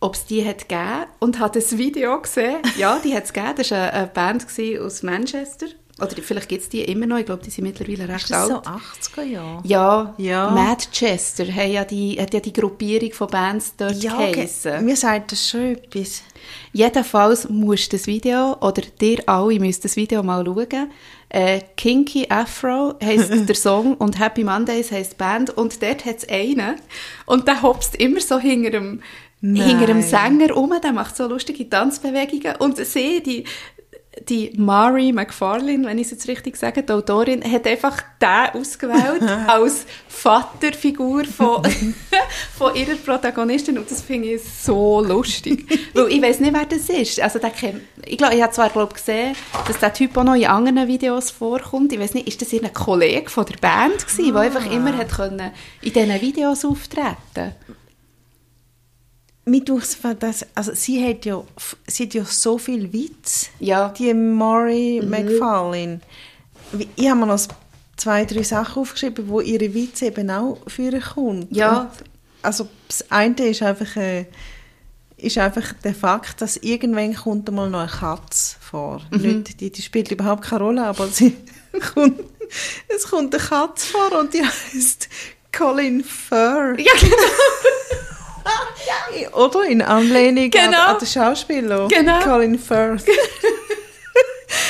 ob es die hat gegeben und habe das Video gesehen. Ja, die hat es gegeben. Das war eine Band aus Manchester. Oder vielleicht gibt es die immer noch. Ich glaube, die sind mittlerweile recht Ist das alt. so 80er Jahre? Ja, Ja. Manchester hat ja, die, hat ja die Gruppierung von Bands dort Ja, ge- geheissen. mir sagt das schon etwas. Jedenfalls musst du das Video, oder dir alle müsst das Video mal schauen. Äh, Kinky Afro heisst der Song und Happy Mondays heisst die Band. Und dort hat es einen. Und der hopst immer so hinter dem, Nein. hinter dem Sänger rum. Der macht so lustige Tanzbewegungen. Und sie, die, die Mari McFarlane, wenn ich es jetzt richtig sage, die Autorin, hat einfach den ausgewählt als Vaterfigur von, von ihrer Protagonistin und das finde ich so lustig. Weil ich weiß nicht, wer das ist. Also der kennt, ich glaube, ich habe zwar glaub, gesehen, dass der Typ auch noch in anderen Videos vorkommt. Ich weiß nicht, ist das ein Kollege von der Band gewesen, der einfach immer hat können in diesen Videos auftreten Mir durchs das, also sie hat ja, sie hat ja so viel Witz, Ja. die Maury McFarlane. Wie- Ich habe mir noch zwei, drei Sachen aufgeschrieben, wo ihre Witze eben auch führen kommt. Ja. Und also das eine ist einfach, äh, ist einfach der Fakt, dass irgendwann kommt einmal noch eine Katze vor. Nicht, die, die spielt überhaupt keine Rolle, aber sie kommt, es kommt eine Katze vor und die heißt Colin Fur. Ja, genau. Oder in Anlehnung Genau. an, den Schauspieler Genau. Colin Firth.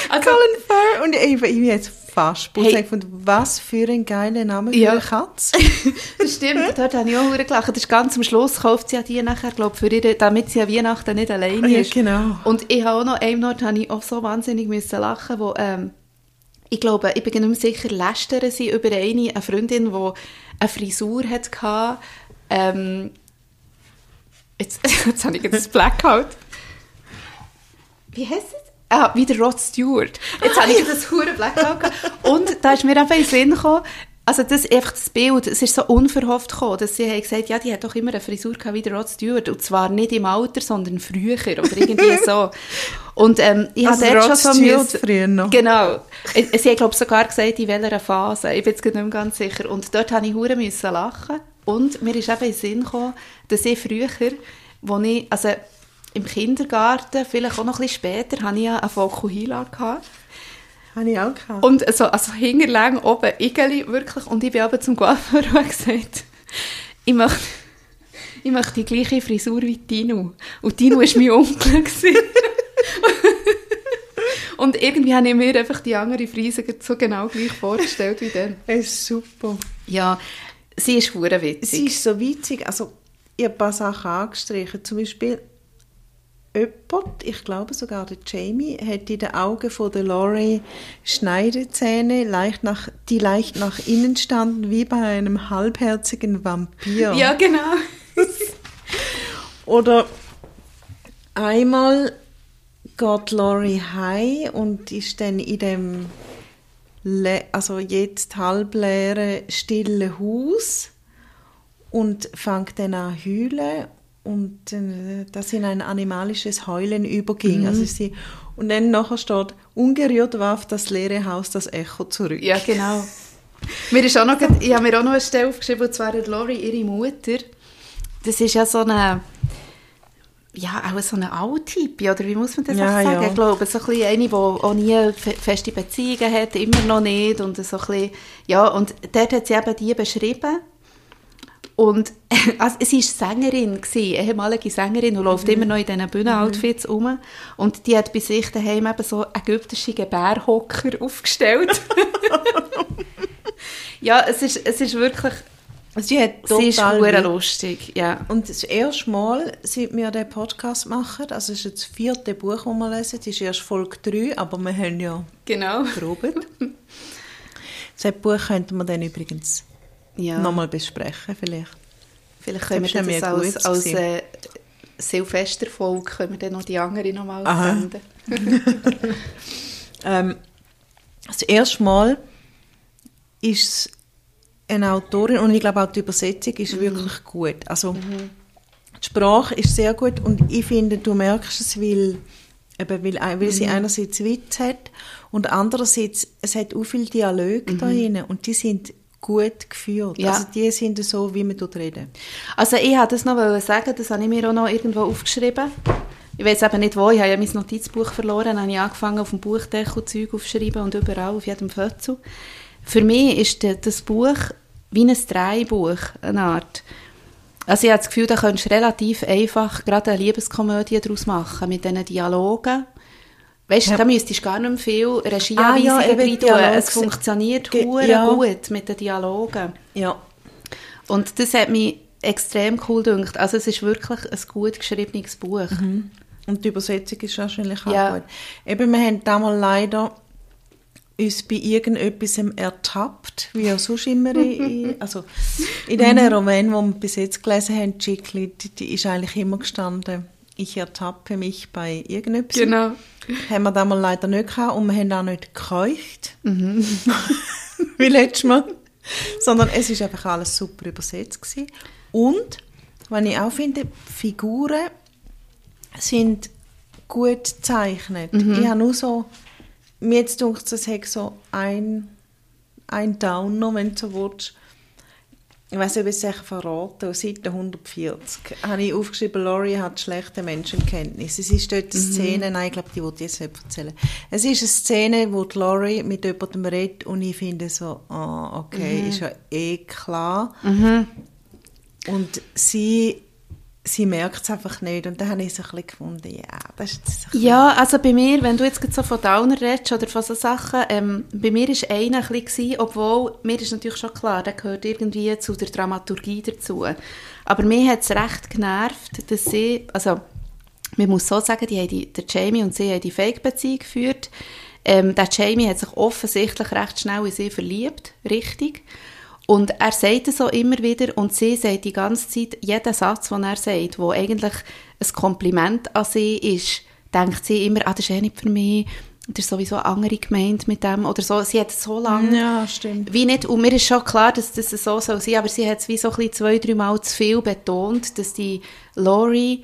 Also, Colin Firth. Und ich, ich bin jetzt fast Hey. hey. gefunden, was für ein geiler Name für Ja. eine Katze. Das stimmt, dort habe ich auch gelacht. Das ist ganz am Schluss, kauft sie ja die nachher, glaube für ihre, damit sie an Weihnachten nicht alleine Ja, ist. genau. Und ich habe auch noch, einem Ort habe ich auch so wahnsinnig müssen lachen, wo, ähm, ich glaube, ich bin nicht mehr sicher, lästern sie über eine, eine Freundin, die eine Frisur hatte, ähm, jetzt, jetzt habe ich jetzt das Blackout. Wie heißt es? Ah, wie der Rod Stewart. Jetzt habe ich das hure Blackout gehabt. Und da ist mir einfach in den Sinn gekommen, also das, einfach das Bild, es ist so unverhofft gekommen, dass sie haben gesagt, ja, die hat doch immer eine Frisur gehabt wie der Rod Stewart. Und zwar nicht im Alter, sondern früher oder irgendwie so. Und ähm, ich Also habe dort schon so müssen- früher noch. Genau. Ich- Sie haben, glaube ich, sogar gesagt, in welcher Phase. Ich bin jetzt nicht mehr ganz sicher. Und dort musste ich hure müssen lachen. Und mir ist eben in den Sinn gekommen, dass ich früher, wo ich, also im Kindergarten, vielleicht auch noch ein bisschen später, hatte ich ja einen Fokuhila gehabt. Habe ich auch gehabt. Und so, also hinterlang oben Igeli, wirklich. Und ich bin aber zum Coiffeur und gesagt, ich möchte, ich möchte die gleiche Frisur wie Tino. Und Tino war mein Onkel. und irgendwie habe ich mir einfach die andere Frise so genau gleich vorgestellt wie dann. Es ist super. Ja, sie ist hure witzig. Sie ist so witzig. Also, ich habe ein paar Sachen angestrichen. Zum Beispiel, jemand, ich glaube sogar der Jamie, hat in den Augen von der Laurie Schneidezähne, leicht nach, die leicht nach innen standen, wie bei einem halbherzigen Vampir. ja, genau. Oder einmal geht Laurie heim und ist dann in dem also jetzt halbleeren, stillen Haus und fängt dann an heulen und äh, das in ein animalisches Heulen überging. Also sie, und dann nachher steht, ungerührt warf das leere Haus das Echo zurück. Ja, genau. Mir ist auch noch, ich habe mir auch noch eine Stelle aufgeschrieben, und zwar Lori, ihre Mutter. Das ist ja so eine, ja, auch so eine Alttype, oder wie muss man das Ja, sagen? ja. Ich glaube, so ein bisschen eine, die auch nie fe- feste Beziehungen hat, immer noch nicht, und so ein bisschen, ja, und dort hat sie eben die beschrieben. Und also, sie war Sängerin, gewesen, ehemalige Sängerin, und läuft immer noch in diesen Bühnenoutfits rum. Und die hat bei sich daheim eben so ägyptische Gebärhocker aufgestellt. ja, es ist, es ist wirklich Sie hat Sie ist total Witz. lustig, ja. Und das erste Mal, seit wir den Podcast machen, also es ist das vierte Buch, das wir lesen, es ist erst Folge 3, aber wir haben ja Genau. probiert. Das Buch könnten wir dann übrigens Ja. nochmal besprechen, vielleicht. Vielleicht können wir Das das als, als äh, Silvesterfolge können wir dann noch die andere nochmal senden. Ähm, das erste Mal ist es eine Autorin und ich glaube auch die Übersetzung Mhm. ist wirklich gut. Also die Sprache ist sehr gut und ich finde, du merkst es, weil, eben, weil, weil Mhm. sie einerseits Witz hat und andererseits es hat auch viele Dialoge da drin und die sind gut geführt. Mhm. Ja. Also die sind so, wie man dort reden. Also ich wollte das noch sagen, das habe ich mir auch noch irgendwo aufgeschrieben. Ich weiß eben nicht wo, ich habe ja mein Notizbuch verloren, dann habe ich angefangen auf dem Buchdeckel Zeug aufzuschreiben und überall, auf jedem Fötzel. Für mich ist das Buch wie ein Dreibuch, eine Art. Also ich habe das Gefühl, da könntest du relativ einfach gerade eine Liebeskomödie daraus machen, mit diesen Dialogen. Weißt du, Ja. da müsstest du gar nicht mehr viel Ah, ja, Regieanweisungen rein tun. Es funktioniert ja. gut mit den Dialogen. Ja. Und das hat mich extrem cool gedacht. Also es ist wirklich ein gut geschriebenes Buch. Und die Übersetzung ist wahrscheinlich auch Ja. gut. Eben, wir haben damals leider uns bei irgendetwas ertappt, wie auch sonst immer. in, also in diesen Romanen, die wir bis jetzt gelesen haben, Chickli, die, die ist eigentlich immer gestanden, ich ertappe mich bei irgendetwas. Genau. Haben wir damals leider nicht gehabt und wir haben auch nicht gekeucht, wie letztes Mal. Sondern es ist einfach alles super übersetzt gewesen. Und, was ich auch finde, Figuren sind gut gezeichnet. Ich habe nur so, mir jetzt denkt es hat so ein, ein Downer, wenn du so willst. Ich weiß nicht, ob ich es sicher verraten, Seite 140 habe ich aufgeschrieben, Laurie hat schlechte Menschenkenntnis. Es ist dort eine Szene, nein, ich glaube, die wollte ich jetzt nicht erzählen. Es ist eine Szene, wo die Laurie mit jemandem redet und ich finde so, ah, okay, ist ja eh klar. Und sie, sie merkt es einfach nicht. Und dann habe ich so ein bisschen gefunden, ja, das ist bisschen- Ja, also bei mir, wenn du jetzt so von Downer redest oder von so Sachen, ähm, bei mir war einer ein bisschen, obwohl, mir ist natürlich schon klar, der gehört irgendwie zu der Dramaturgie dazu. Aber mir hat es recht genervt, dass sie, also man muss so sagen, die haben die, der Jamie und sie haben die Fake-Beziehung geführt. Ähm, der Jamie hat sich offensichtlich recht schnell in sie verliebt, richtig. Und er sagt es so immer wieder und sie sagt die ganze Zeit, jeden Satz, den er sagt, wo eigentlich ein Kompliment an sie ist, denkt sie immer, ah, das ist eh nicht für mich, oder sowieso andere gemeint mit dem, oder so. Sie hat so lange Ja, stimmt. wie nicht, und mir ist schon klar, dass das so soll sein, aber sie hat es wie so ein bisschen zwei, drei Mal zu viel betont, dass die Laurie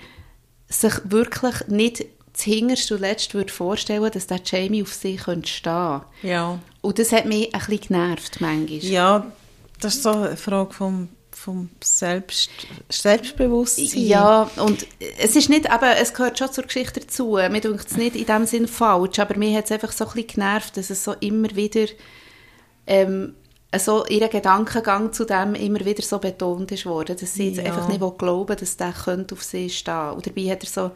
sich wirklich nicht zuhinterst und letzt würde vorstellen, dass der Jamie auf sie könnte stehen Ja. Und das hat mich ein bisschen genervt, manchmal. ja, das ist so eine Frage vom, vom Selbst, Selbstbewusstsein. Ja, und es ist nicht, aber es gehört schon zur Geschichte dazu. Mir denkt es nicht in dem Sinn falsch, aber mir hat es einfach so ein bisschen genervt, dass es so immer wieder ähm, so ihr Gedankengang zu dem immer wieder so betont ist worden, dass sie jetzt Ja. einfach nicht glauben dass der könnte auf sie stehen. Und dabei hat er so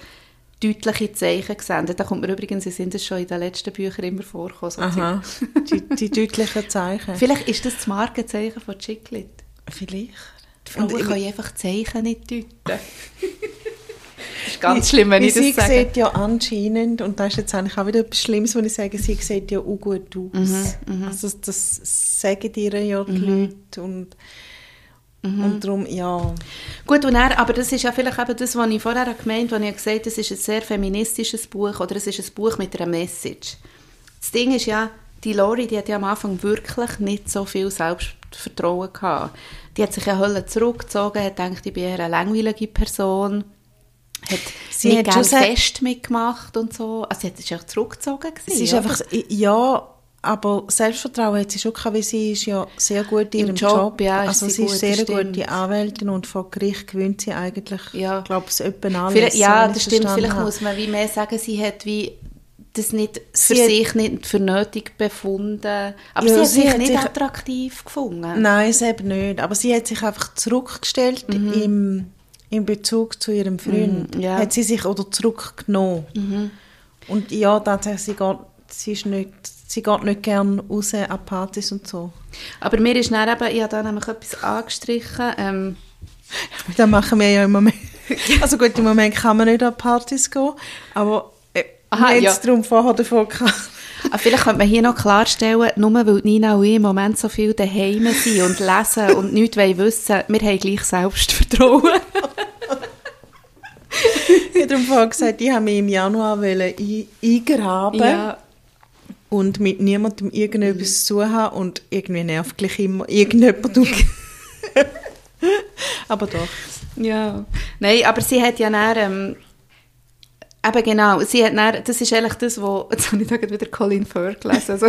deutliche Zeichen gesendet. Da kommt mir übrigens, sie sind es schon in den letzten Büchern immer vorgekommen. So Aha, die, die deutlichen Zeichen. Vielleicht ist das das Markenzeichen von Chiclet. Vielleicht. Die Frauen Und ich- können einfach Zeichen nicht deuten. das ist ganz schlimm, wenn Wie ich das sie sage. sieht ja anscheinend, und das ist jetzt eigentlich auch wieder etwas Schlimmes, wenn ich sage, sie sieht ja auch gut aus. Mhm, Also das sagen ihr ja die Leute und, Mhm. und darum, ja. Gut, und er, aber das ist ja vielleicht eben das, was ich vorher gemeint habe, als ich gesagt habe, es ist ein sehr feministisches Buch oder es ist ein Buch mit einer Message. Das Ding ist ja, die Lori, die hat ja am Anfang wirklich nicht so viel Selbstvertrauen gehabt. Die hat sich ja Hölle zurückgezogen, hat gedacht, ich bin eher eine langweilige Person, hat Sie nicht hat gerne Fest mitgemacht und so. Also sie hat sich auch zurückgezogen. Gewesen, Sie ist einfach, ja, aber Selbstvertrauen hat sie schon gehabt, weil sie ist ja sehr gut in Im ihrem Job, Job. ja, also sie sie ist sehr stimmt. gute Anwältin und vor Gericht gewinnt sie eigentlich, Ja. glaube ich, etwa alles. Vielleicht, ja, das stimmt. Vielleicht habe. muss man wie mehr sagen, sie hat wie das nicht für Sie sich nicht für nötig befunden. Aber Ja, sie hat sie sich hat nicht sich- attraktiv gefunden. Nein, es eben nicht. Aber sie hat sich einfach zurückgestellt im, im Bezug zu ihrem Freund. Mhm, ja. Hat sie sich oder zurückgenommen. Und ja, tatsächlich, sie geht sie, ist nicht, sie geht nicht gerne raus an Partys und so. Aber mir ist dann eben, ich habe da nämlich etwas angestrichen. Ähm, Das machen wir ja im Moment. Also gut, im Moment kann man nicht an Partys gehen, aber äh, Aha, wir ja. es darum vorher davon gehabt. ah, vielleicht könnte man hier noch klarstellen, nur weil Nina und ich im Moment so viel daheim sind und lesen und nichts wollen wissen, wir haben gleich Selbstvertrauen. Ich habe darum vorher gesagt, ich habe mich im Januar eingraben ja. Und mit niemandem irgendetwas zu tun haben und irgendwie nervt gleich immer irgendjemand. aber doch. Ja, nein, aber sie hat ja dann, ähm, eben genau, sie hat dann, das ist eigentlich das, wo, jetzt habe ich da wieder Colin Firth gelesen, also,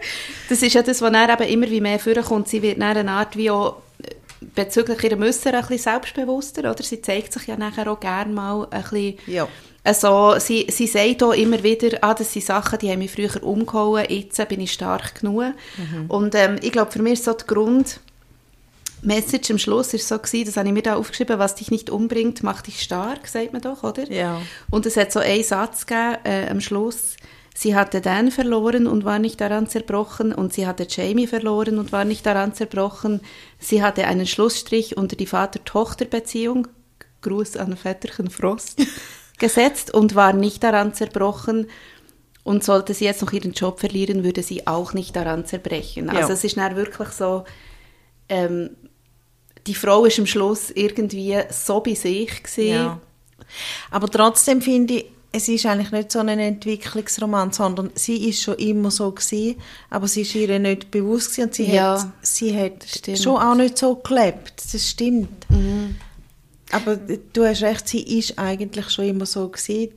das ist ja das, was dann eben immer wie mehr vorkommt, sie wird dann eine Art wie auch äh, bezüglich ihrer Müsser ein bisschen selbstbewusster, oder? Sie zeigt sich ja nachher auch gerne mal ein bisschen, Ja. Also, sie, sie sagt auch immer wieder, ah, das sind Sachen, die haben mich früher umgehauen, jetzt bin ich stark genug. Und ähm, ich glaube, für mich ist so der Grund, Message am Schluss ist so gewesen, das habe ich mir da aufgeschrieben, was dich nicht umbringt, macht dich stark, sagt man doch, oder? Ja. Und es hat so einen Satz gegeben äh, am Schluss. Sie hatte Dan verloren und war nicht daran zerbrochen und sie hatte Jamie verloren und war nicht daran zerbrochen. Sie hatte einen Schlussstrich unter die Vater-Tochter-Beziehung, Gruß an Vetterchen Frost, gesetzt und war nicht daran zerbrochen. Und sollte sie jetzt noch ihren Job verlieren, würde sie auch nicht daran zerbrechen. Also Ja. es ist dann wirklich so, ähm, die Frau ist am Schluss irgendwie so bei sich gewesen. Ja. Aber trotzdem finde ich, es ist eigentlich nicht so ein Entwicklungsroman, sondern sie ist schon immer so gewesen, aber sie ist ihr nicht bewusst gewesen und sie Ja, hat, sie hat stimmt. Mhm. schon auch nicht so gelebt. Das stimmt. Aber du hast recht, sie ist eigentlich schon immer so gewesen.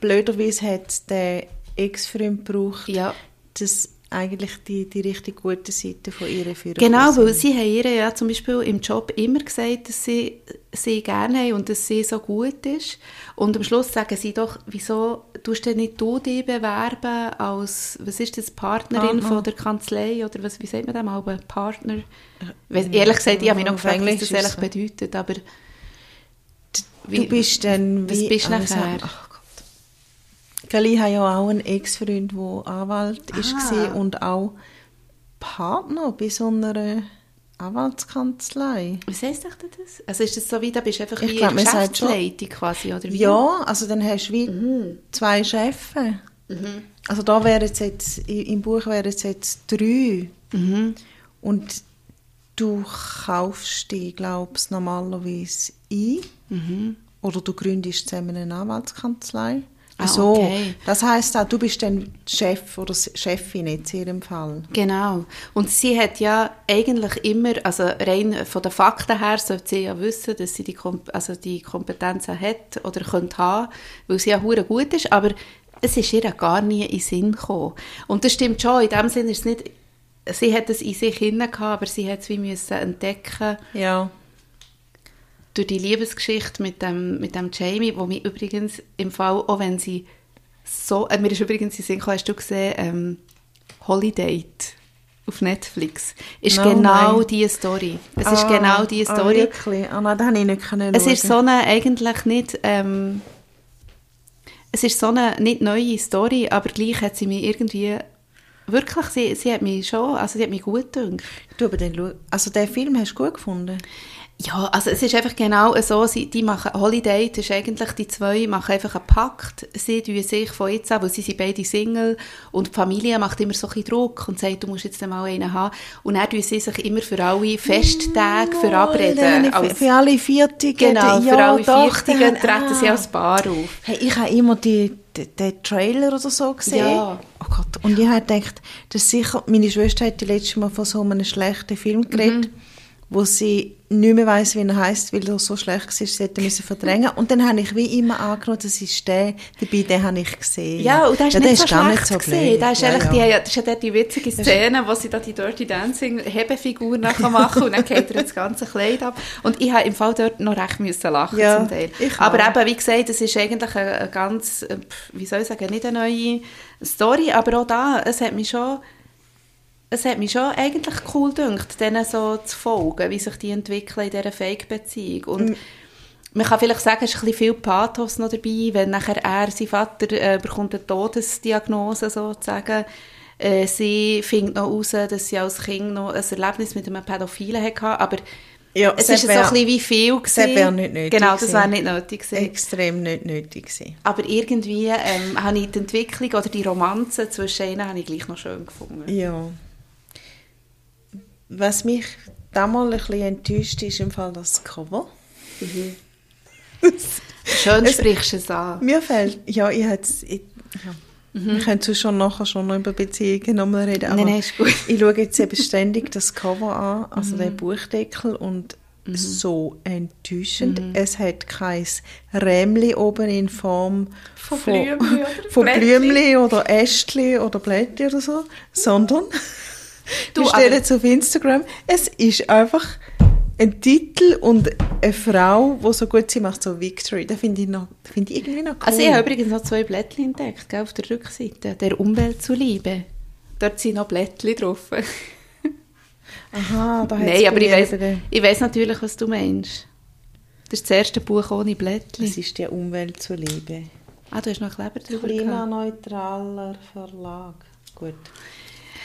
Blöderweise hat der Ex-Freund gebraucht, Ja. dass eigentlich die, die richtig gute Seite von ihr für Genau, weil sie haben ihr ja zum Beispiel im Job immer gesagt, dass sie sie gerne haben und dass sie so gut ist. Und am Schluss sagen sie doch, wieso tust du nicht du dich bewerben als, was ist das, Partnerin Partner. von der Kanzlei oder was, wie sagt man das mal, Partner? Weil, ehrlich gesagt, ich habe mich noch gefragt, was das so. bedeutet, aber... Du bist dann Was wie... bist du wie nachher? Ach Gott. Gell, ich habe ja auch einen Ex-Freund, der Anwalt Ah. war und auch Partner bei so einer Anwaltskanzlei. Was echt das? Also ist das so wie, da bist du einfach Ich wie glaub, Geschäftsleitung quasi, oder wie? Ja, also dann hast du wie Mhm. zwei Chefs. Also da wären es jetzt, im Buch wären es jetzt drei. Mhm. Und du kaufst die, glaubst normalerweise ein. Mhm. Oder du gründest zusammen eine Anwaltskanzlei. Ah, so. okay. Das heisst auch, du bist dann Chef oder Chefin jetzt in ihrem Fall. Genau. Und sie hat ja eigentlich immer, also rein von den Fakten her, sollte sie ja wissen, dass sie die, Kom also die Kompetenzen hat oder könnte haben, weil sie ja hure gut ist, aber es ist ihr gar nie in den Sinn gekommen. Und das stimmt schon, in dem Sinne ist es nicht, sie hat es in sich hinein gehabt, aber sie hat es wie müssen entdecken Ja. Durch die Liebesgeschichte mit dem, mit dem Jamie, wo mich übrigens im Fall, auch wenn sie so, äh, mir ist übrigens in den Sinn gekommen, hast du gesehen, ähm, Holiday auf Netflix, ist No, genau nein. diese Story. Es ist Ah, genau diese Ah, Story. wirklich? Ah, nein, das habe ich nicht können es ist so eine eigentlich nicht, ähm, es ist so eine nicht neue Story, aber gleich hat sie mich irgendwie, wirklich, sie, sie hat mich schon, also sie hat mich gut gedacht. Du, aber schau- also den Film hast du gut gefunden? Ja, also es ist einfach genau so, sie, die machen, Holiday, das ist eigentlich, die zwei machen einfach einen Pakt, sie tun sich von jetzt an, weil sie sind beide Single und die Familie macht immer so ein Druck und sagt, du musst jetzt mal einen haben und dann tun sie sich immer für alle Festtage Oh, verabreden. als- Für, für alle Viertigen. genau, ja, für alle doch, Viertigen treten sie ah. als Paar auf. Hey, ich habe immer die, die, den Trailer oder so gesehen. Ja. Oh Gott. Und ich habe gedacht, das sicher, meine Schwester hat die letzte Mal von so einem schlechten Film Mhm. Wo sie nicht mehr weiss, wie er heisst, weil er so schlecht war, sie hätte müssen verdrängen. Und dann habe ich wie immer angenommen, das ist der, dabei den habe ich gesehen. Ja, und das ist der nicht so gar nicht gesehen. blöd. Da ist Ja, eigentlich ja. Die, das ist ja die witzige Szene, wo sie da die Dirty Dancing Hebefigur nachher machen und dann geht er das ganze Kleid ab. Und ich habe im Fall dort noch recht müssen lachen Ja, zum Teil. ich Aber auch. eben, wie gesagt, es ist eigentlich eine, eine ganz, äh, wie soll ich sagen, nicht eine neue Story, aber auch da, es hat mich schon es hat mich schon eigentlich cool gedacht, denen so zu folgen, wie sich die entwickeln in dieser Fake-Beziehung. Und man kann vielleicht sagen, es ist ein bisschen viel Pathos noch dabei, wenn nachher er, sein Vater, äh, bekommt eine Todesdiagnose sozusagen. Äh, sie findet noch raus, dass sie als Kind noch ein Erlebnis mit einem Pädophilen hatte, aber Ja, es ist wär- so ein bisschen wie viel Das wäre gewesen. nicht nötig Genau, das gewesen. wäre nicht nötig gewesen. Extrem nicht nötig gewesen. Aber irgendwie ähm, habe ich die Entwicklung oder die Romanze zwischen ihnen habe ich gleich noch schön gefunden. Ja. Was mich damals ein bisschen enttäuscht, ist im Fall das Cover. Schön Es- sprichst du es an. Mir fällt, ja, ich hätte ich, ja. Wir können schon nachher schon noch über Beziehungen nochmal reden, aber Nein, nein, ist gut. ich schaue jetzt eben ständig das Cover an, also den Buchdeckel und so enttäuschend. Es hat kein Rämli oben in Form Von Blümli oder von. Blümli oder Ästli oder Blättli oder so, sondern Du, wir stellen es auf Instagram. Es ist einfach ein Titel und eine Frau, die so gut sie macht, so Victory. Das finde ich, noch- das finde ich irgendwie noch cool. Also ich habe übrigens noch zwei Blättchen entdeckt, gell, auf der Rückseite. Der Umwelt zuliebe. Dort sind noch Blättchen drauf. Aha, da Nein, aber ich weiss, ich weiss natürlich, was du meinst. Das ist das erste Buch ohne Blättchen. Das ist die Umwelt zuliebe. Ah, du hast noch Kleber drüber. Klimaneutraler Verlag. Gut.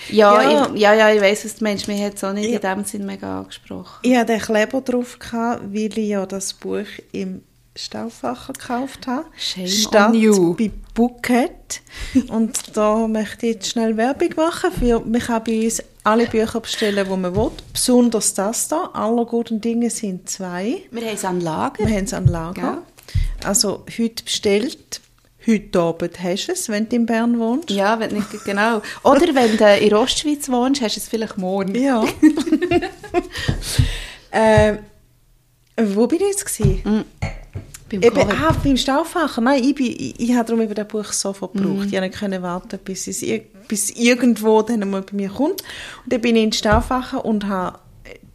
Ja, Ja. Ich, ja, ja, ich weiss, was du meinst. Mir hat es auch nicht Ja. in dem Sinn mega angesprochen. Ich hatte den Kleber drauf, gehabt, weil ich ja das Buch im Stauffacher gekauft habe. Shame statt on you. bei Booket. Und da möchte ich jetzt schnell Werbung machen. Für, man kann bei uns alle Bücher bestellen, die man will. Besonders das da. Alle guten Dinge sind zwei. Wir haben es an Lager. Wir haben es an Lager. Also heute bestellt. Heute Abend hast du es, wenn du in Bern wohnst. Ja, wenn nicht, genau. Oder wenn du in Ostschweiz wohnst, hast du es vielleicht morgen. Ja. ähm, wo bin ich jetzt? Gewesen? Beim Eben, ah, beim Stauffacher. Nein, ich, bin, ich, ich habe darum eben das Buch sofort gebraucht. Ich konnte nicht warten, bis es bis irgendwo dann mal bei mir kommt. Und dann bin ich in Stauffacher und habe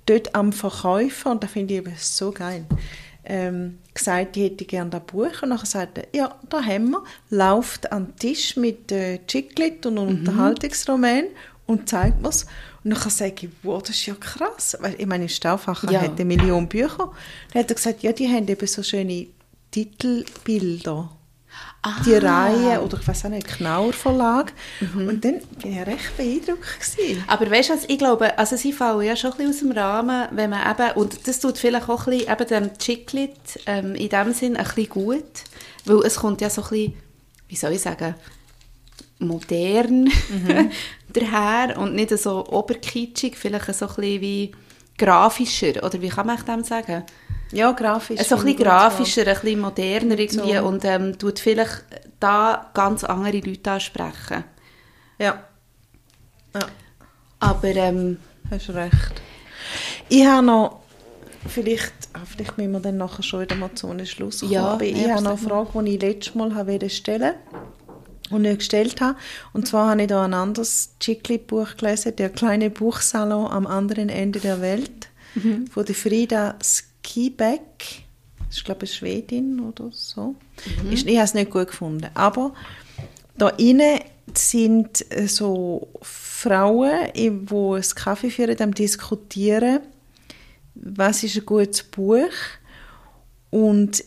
dort am Verkäufer, und das finde ich eben so geil, ähm, gesagt, ich hätte gerne das Buch. Und dann sagte er, ja, da haben wir, lauft an den Tisch mit äh, Chiclet und einem Unterhaltungsroman und zeigt mir es. Und dann sage ich, wow, das ist ja krass. Weil, ich meine, Stauffacher Ja. hat eine Million Bücher. Dann hat er gesagt, ja, die haben eben so schöne Titelbilder. Die Reihe, oder ich weiß auch nicht, Knauer Verlag. Und dann bin ich recht beeindruckt. Gewesen. Aber weißt du, was, ich glaube, also sie fallen ja schon ein bisschen aus dem Rahmen, wenn man eben, und das tut vielleicht auch ein bisschen eben dem Chiclet ähm, in dem Sinn ein bisschen gut, weil es kommt ja so ein bisschen, wie soll ich sagen, modern daher und nicht so oberkitschig, vielleicht so ein bisschen wie grafischer, oder wie kann man dem sagen? Ja, grafisch. So ein finde ich bisschen grafischer, ein bisschen moderner irgendwie So. und ähm, tut vielleicht da ganz andere Leute ansprechen. Ja. ja, Aber ähm, hast recht. Ich habe noch, vielleicht, ah, vielleicht müssen wir dann nachher schon wieder mal zu einem Schluss kommen, Ja, aber ich habe noch eine. Frage, die ich letztes Mal habe stellen und nicht gestellt habe. Und zwar habe ich da ein anderes Chicli-Buch gelesen, «Der kleine Buchsalon am anderen Ende der Welt» Mhm. von der Frida Skibeck. Das ist, glaube ich, eine Schwedin oder so. Mhm. Ist, ich habe es nicht gut gefunden. Aber da innen sind äh, so Frauen, die einen Kaffee führen, am diskutieren, was ist ein gutes Buch. Und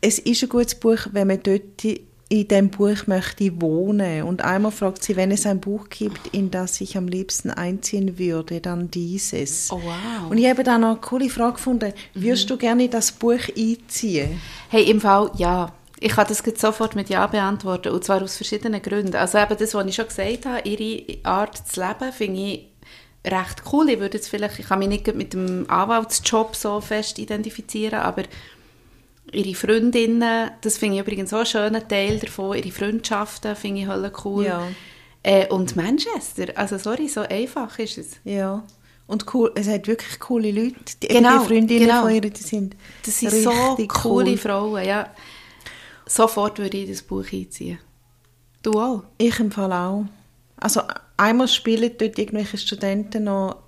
es ist ein gutes Buch, wenn man dort in dem Buch möchte wohnen. Und einmal fragt sie, wenn es ein Buch gibt, in das ich am liebsten einziehen würde, dann dieses. Oh, wow. Und ich habe dann noch eine coole Frage gefunden. Würdest du gerne in das Buch einziehen? Hey, im Fall, ja. Ich kann das jetzt sofort mit Ja beantworten, und zwar aus verschiedenen Gründen. Also eben das, was ich schon gesagt habe, ihre Art zu leben, finde ich recht cool. Ich würde jetzt vielleicht, ich kann mich nicht mit dem Anwaltsjob so fest identifizieren, aber ihre Freundinnen, das finde ich übrigens auch einen schönen Teil davon, ihre Freundschaften finde ich hölle cool. Ja. Äh, und Manchester, also sorry, so einfach ist es. Ja. Und cool, es hat wirklich coole Leute. Die, Genau, die Freundinnen genau. von ihr, die sind Das sind so coole cool. Frauen, ja. Sofort würde ich das Buch einziehen. Du auch? Ich im Fall auch. Also einmal spielen dort irgendwelche Studenten noch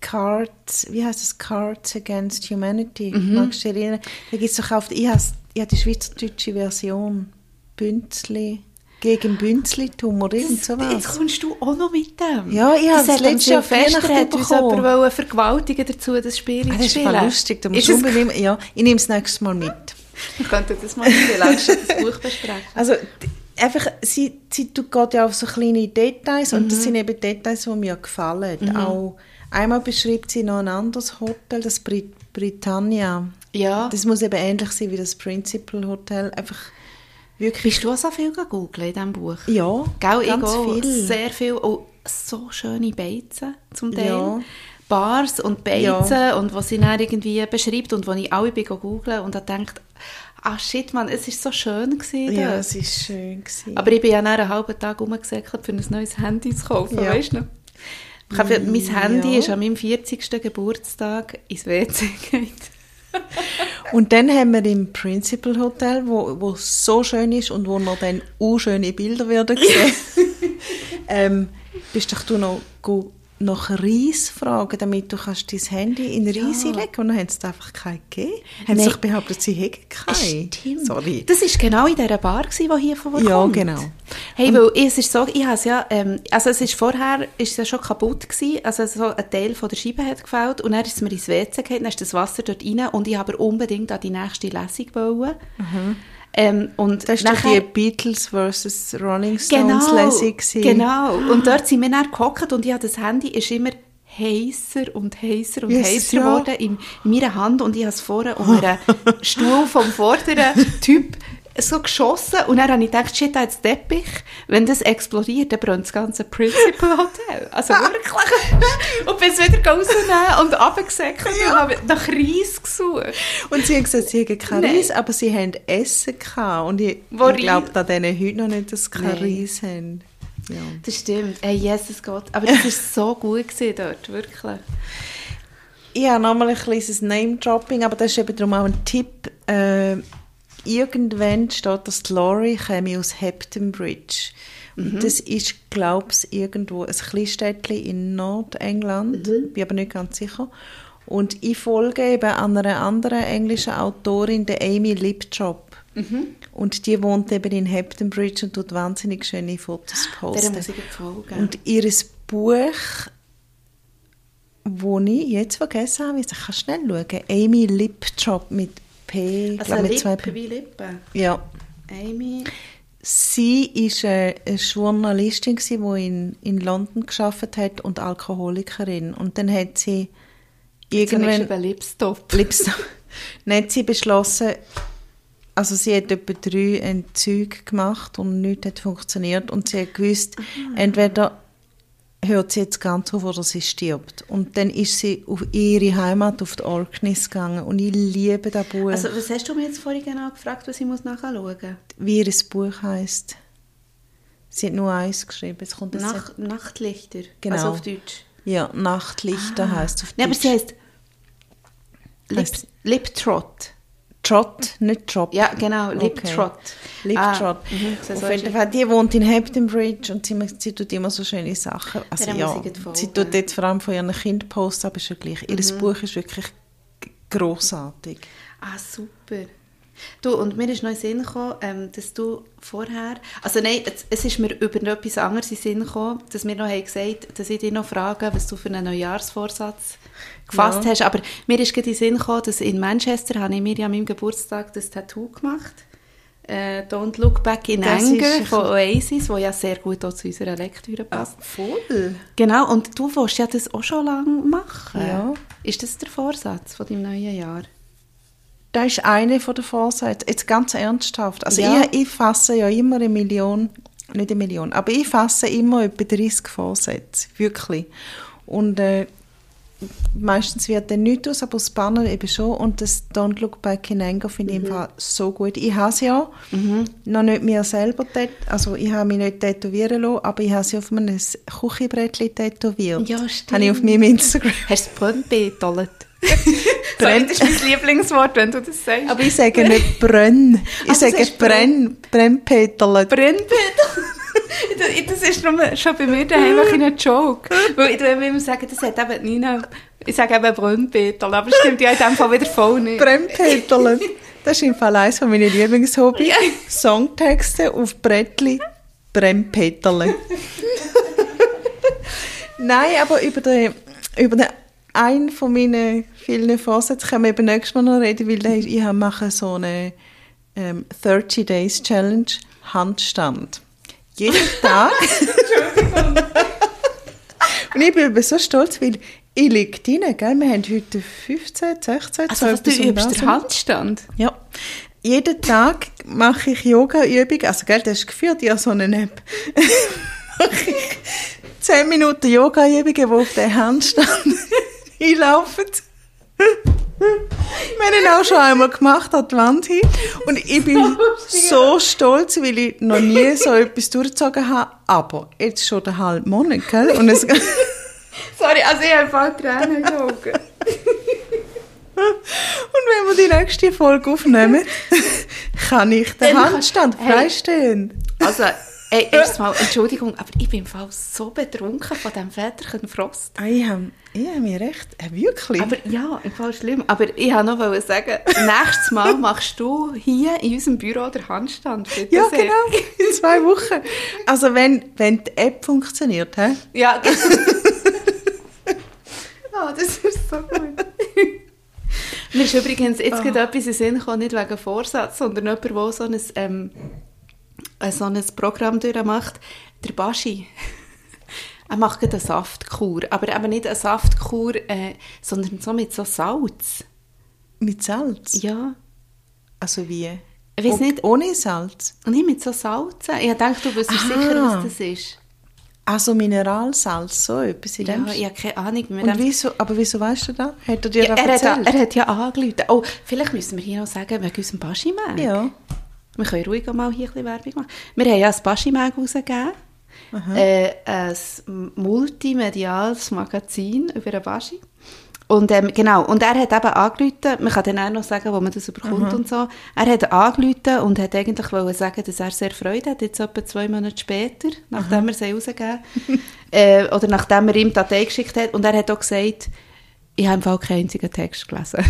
Cards, wie heißt das? Cards Against Humanity. Magst du dich erinnern? Da gibt es doch auf, ich habe habe die schweizerdeutsche Version. Bünzli. gegen Bünzlitum oder irgend Jetzt sowas. kommst du auch noch mit dem. Ja, ich habe das letzte Jahr Weihnachten hat uns jemand vergewaltigen dazu, das Spiel Ah, zu das ist spielen. lustig, da musst du unbedingt, ja, ich nehme es nächstes Mal mit. Wir könnten das mal schon das Buch besprechen. Also einfach, sie, sie geht ja auf so kleine Details und Mhm. das sind eben Details, die mir gefallen. Auch einmal beschreibt sie noch ein anderes Hotel, das Brit Britannia. Ja. Das muss eben ähnlich sein wie das Principal Hotel. Einfach wirklich, Bist du auch so viel googeln in diesem Buch? ja, Gell, ich ganz auch viel. sehr viel. Oh, so schöne Beizen zum Teil. Ja. Bars und Beizen und was sie dann irgendwie beschreibt und wo ich alle bin googeln und dann denkt, ah shit man, es ist so schön gewesen. Ja, es ist schön gewesen. Aber ich bin ja nach einen halben Tag rumgesäckelt, für ein neues Handy zu kaufen, Ja. weißt du? Ich habe, mein Handy Ja. ist an meinem 40. Geburtstag ins WC gegangen. Und dann haben wir im Principal Hotel, wo, wo so schön ist und wo noch dann auch schöne Bilder werden sehen. ähm, bist doch du noch go nach Reis fragen, damit du kannst dein Handy in Reis Ja. legen und dann haben sie es einfach keinen gegeben. Haben sie doch behauptet, sie hätten keinen. Stimmt. Sorry. Das war genau in dieser Bar, gewesen, die hier vorkommt. Ja, genau. Hey, weil es ist so, ich habe es ja, ähm, also es ist vorher, ist es ja schon kaputt gewesen, also so ein Teil von der Scheibe hat gefällt und dann ist es mir ins WC gefallen, dann ist das Wasser dort rein und ich habe unbedingt an die nächste Lesung wollen. Ähm, und Das war nachher- die Beatles vs. Rolling Stones Lesung. gewesen. Genau. Und dort sind wir dann gehockt und ich habe das Handy ist immer heißer und heißer und Yes, heißer ja. geworden in, in meiner Hand und ich habe es vorne um einen Stuhl vom vorderen Typ so geschossen und dann habe ich gedacht, shit, da hat Teppich. Wenn das explodiert, dann brennt das ganze Principal Hotel. Also wirklich. und bin es wieder rausnehmen und runtergesäckelt und habe nach Reis gesucht. Und sie haben gesagt, sie hätten kein Nein. Reis, aber sie haben Essen gehabt. Und ich, Wo ich glaube, da denen heute noch nicht, dass sie kein Nein. Reis haben. Ja. Das stimmt. Hey, Jesus Gott. Aber das war so gut gewesen dort, wirklich. Ich habe nochmal ein kleines Name-Dropping, aber das ist eben darum auch ein Tipp. Äh, irgendwann steht, dass die Laurie käme aus Hampton Bridge. Und das ist, glaube ich, irgendwo ein Kleinstädtchen in Nordengland. Bin aber nicht ganz sicher. Und ich folge eben einer anderen englischen Autorin, der Amy Liptrop. Und die wohnt eben in Hampton Bridge und tut wahnsinnig schöne Fotos posten. muss ich folgen. Und ihr Buch, wo ich jetzt vergessen habe, ich kann schnell schauen, Amy Liptrop mit P, also mit zwei P. wie Lippe. Ja. Amy. Sie war äh, eine Journalistin, die in, in London gearbeitet hat und Alkoholikerin. Und dann hat sie Irgendwann irgendwann... Lipstop. Lips. Dann hat sie beschlossen, also sie hat etwa drei Entzüge gemacht und nichts hat funktioniert und sie hat gewusst, entweder hört sie jetzt ganz auf oder sie stirbt. Und dann ist sie auf ihre Heimat, auf die Orkneys gegangen und ich liebe das Buch, Also, was hast du mir jetzt vorhin genau gefragt, was ich muss nachschauen muss? wie ihr Buch heisst. Sie hat nur eins geschrieben, es kommt jetzt Nach, Nachtlichter. Genau. Also auf Deutsch. Ja, Nachtlichter heisst es auf Nein, aber Deutsch. sie heisst Lip, Heisst- Liptrot. Trot, nicht Drop. Ja, genau, Okay. Liptrot. Liptrot. Ah, mhm, so Auf jeden Fall, die wohnt in Hampton Bridge und sie, sie tut immer so schöne Sachen. Also ja, sie tut jetzt vor allem von ihren Kindern posten, aber ist ja gleich. Ihr Mhm. Buch ist wirklich grossartig. Ah, super. Du, und mir ist noch in Sinn gekommen, ähm, dass du vorher, also nein, es, es ist mir über etwas anderes in den Sinn gekommen, dass wir noch haben gesagt, dass ich dich noch frage, was du für einen Neujahrsvorsatz gefasst Ja. hast, aber mir ist gerade in den Sinn gekommen, dass in Manchester habe ich mir ja an meinem Geburtstag das Tattoo gemacht, äh, Don't Look Back in Das Anger von Oasis, wo ja sehr gut auch zu unserer Lektüre passt. voll. Genau, und du willst ja das auch schon lange machen. Ja. Ist das der Vorsatz von deinem neuen Jahr? Das ist eine von den Vorsätzen. Jetzt ganz ernsthaft. Also Ja. ich, ich fasse ja immer eine Million, nicht eine Million, aber ich fasse immer etwa 30 Vorsätze. Wirklich. Und äh, meistens wird dann nichts aus, aber das Banner eben schon. Und das Don't Look Back in Anger finde ich Mhm. Fall so gut. Ich habe es ja noch nicht mir selber tät also ich habe mich nicht tätowieren lassen, aber ich habe sie auf meinem Küchenbrettchen tätowiert. Ja, Habe ich stimmt. auf meinem Instagram. Hast du das? Sorry, das ist mein Lieblingswort, wenn du das sagst. Aber ich sage nicht Brenn. Ich du sage Brenn, Brennpeterle. Brennbetollet. Das ist nur schon bei mir daheim ein Joke. Weil ich immer sagen, das hat eben Nina... Ich sage eben Brennbetollet, aber das stimmt ja in dem Fall wieder voll nicht. Brennpeterle. Das ist im Fall eines Lieblingshobbys. Ja. Songtexte auf Brettli Brempeterle. Nein, aber über den, über den einen von meinen vielen Vorsätzen können wir eben nächstes Mal noch reden, weil ich mache so eine ähm, 30 Days Challenge Handstand. Jeden Tag. Und ich bin eben so stolz, weil ich liege drin, gell? Wir haben heute 15, 16, Also was du etwas übst, das der Handstand? ja. Jeden Tag mache ich Yoga-Übungen. Also, gell, das ist geführt, ja, so eine App. mache ich 10 Minuten Yoga-Übungen, die auf den Handstand einlaufen. Wir haben ihn auch schon einmal gemacht an die Wand hin. Und ich bin so stolz, weil ich noch nie so etwas durchgezogen habe. Aber jetzt schon den halben Monat, gell? Und es, Sorry, also ich habe voll Tränen in den Augen. Und wenn wir die nächste Folge aufnehmen, kann ich den Handstand freistehen. Also, ey, erstmal, Entschuldigung, aber ich bin im Fall so betrunken von diesem Väterchen Frost. Ah, Ich habe, ich habe mich recht, äh, wirklich. Aber ja, im Fall schlimm. Aber ich wollte noch sagen, nächstes Mal machst du hier in unserem Büro den Handstand. Bitte ja, sehr. genau, in zwei Wochen. Also wenn, wenn die App funktioniert, hä? Ja, genau. Ah, das ist so gut. Mir ist übrigens jetzt gerade etwas in den Sinn gekommen, nicht wegen Vorsatz, sondern jemand, der so ein, ähm, äh, so ein Programm durchmacht. Der Baschi. Er macht eine Saftkur. Aber eben nicht eine Saftkur, äh, sondern so mit so Salz. Mit Salz? Ja. Also wie? Ich O- nicht. Ohne Salz? Und nicht mit so Salzen. Ich dachte, du Aha. sicher, was das ist. Also Mineralsalz, so etwas in Ja, dem ich habe keine Ahnung. man Und wieso, aber wieso weißt du das? Hat er dir Ja, das er, hat, erzählt? er hat ja angerufen. Oh, vielleicht müssen wir hier noch sagen, wegen unserem Baschi-Mag. ja. Wir können ruhig auch mal hier ein bisschen Werbung machen. Wir haben ja ein Baschi-Mag rausgegeben. Äh, ein multimediales Magazin über den Baschi. Und ähm, genau, und er hat eben angerufen, man kann dann auch noch sagen, wo man das bekommt und so. Er hat angerufen und hat eigentlich wollen sagen, dass er sehr Freude hat, jetzt etwa zwei Monate später, nachdem er sie rausgegeben äh, oder nachdem er ihm die Datei geschickt hat. Und er hat auch gesagt, ich habe im Fall keinen einzigen Text gelesen.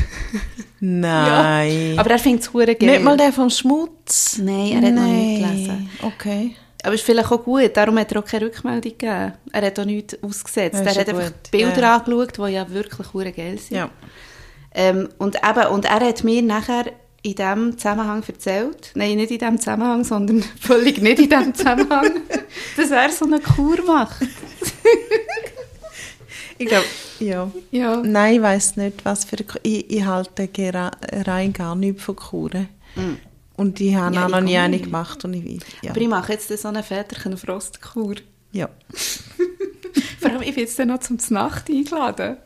Nein. Aber er findet es geil. nicht mal der vom Schmutz? Nein, er hat noch nicht gelesen. Okay. Aber es ist vielleicht auch gut, darum hat er auch keine Rückmeldung gegeben. Er hat auch nichts ausgesetzt. Ja, er hat ja einfach gut. Bilder Ja. angeschaut, die ja wirklich hure geil sind. Ja. Ähm, und, eben, und er hat mir nachher in diesem Zusammenhang erzählt, nein, nicht in diesem Zusammenhang, sondern völlig nicht in diesem Zusammenhang, dass er so eine Kur macht. Ich glaube, ja. Ja. Nein, ich weiss nicht, was für Kur- Ich, ich halte rein gar nichts von Kuren. Und ich habe Mm. Ja, auch noch nie eine nicht. gemacht. Und ich, ja. Aber ich mache jetzt so eine Väterchen Frostkur. ja. Vor allem, ich bin jetzt dann noch zum Nacht eingeladen.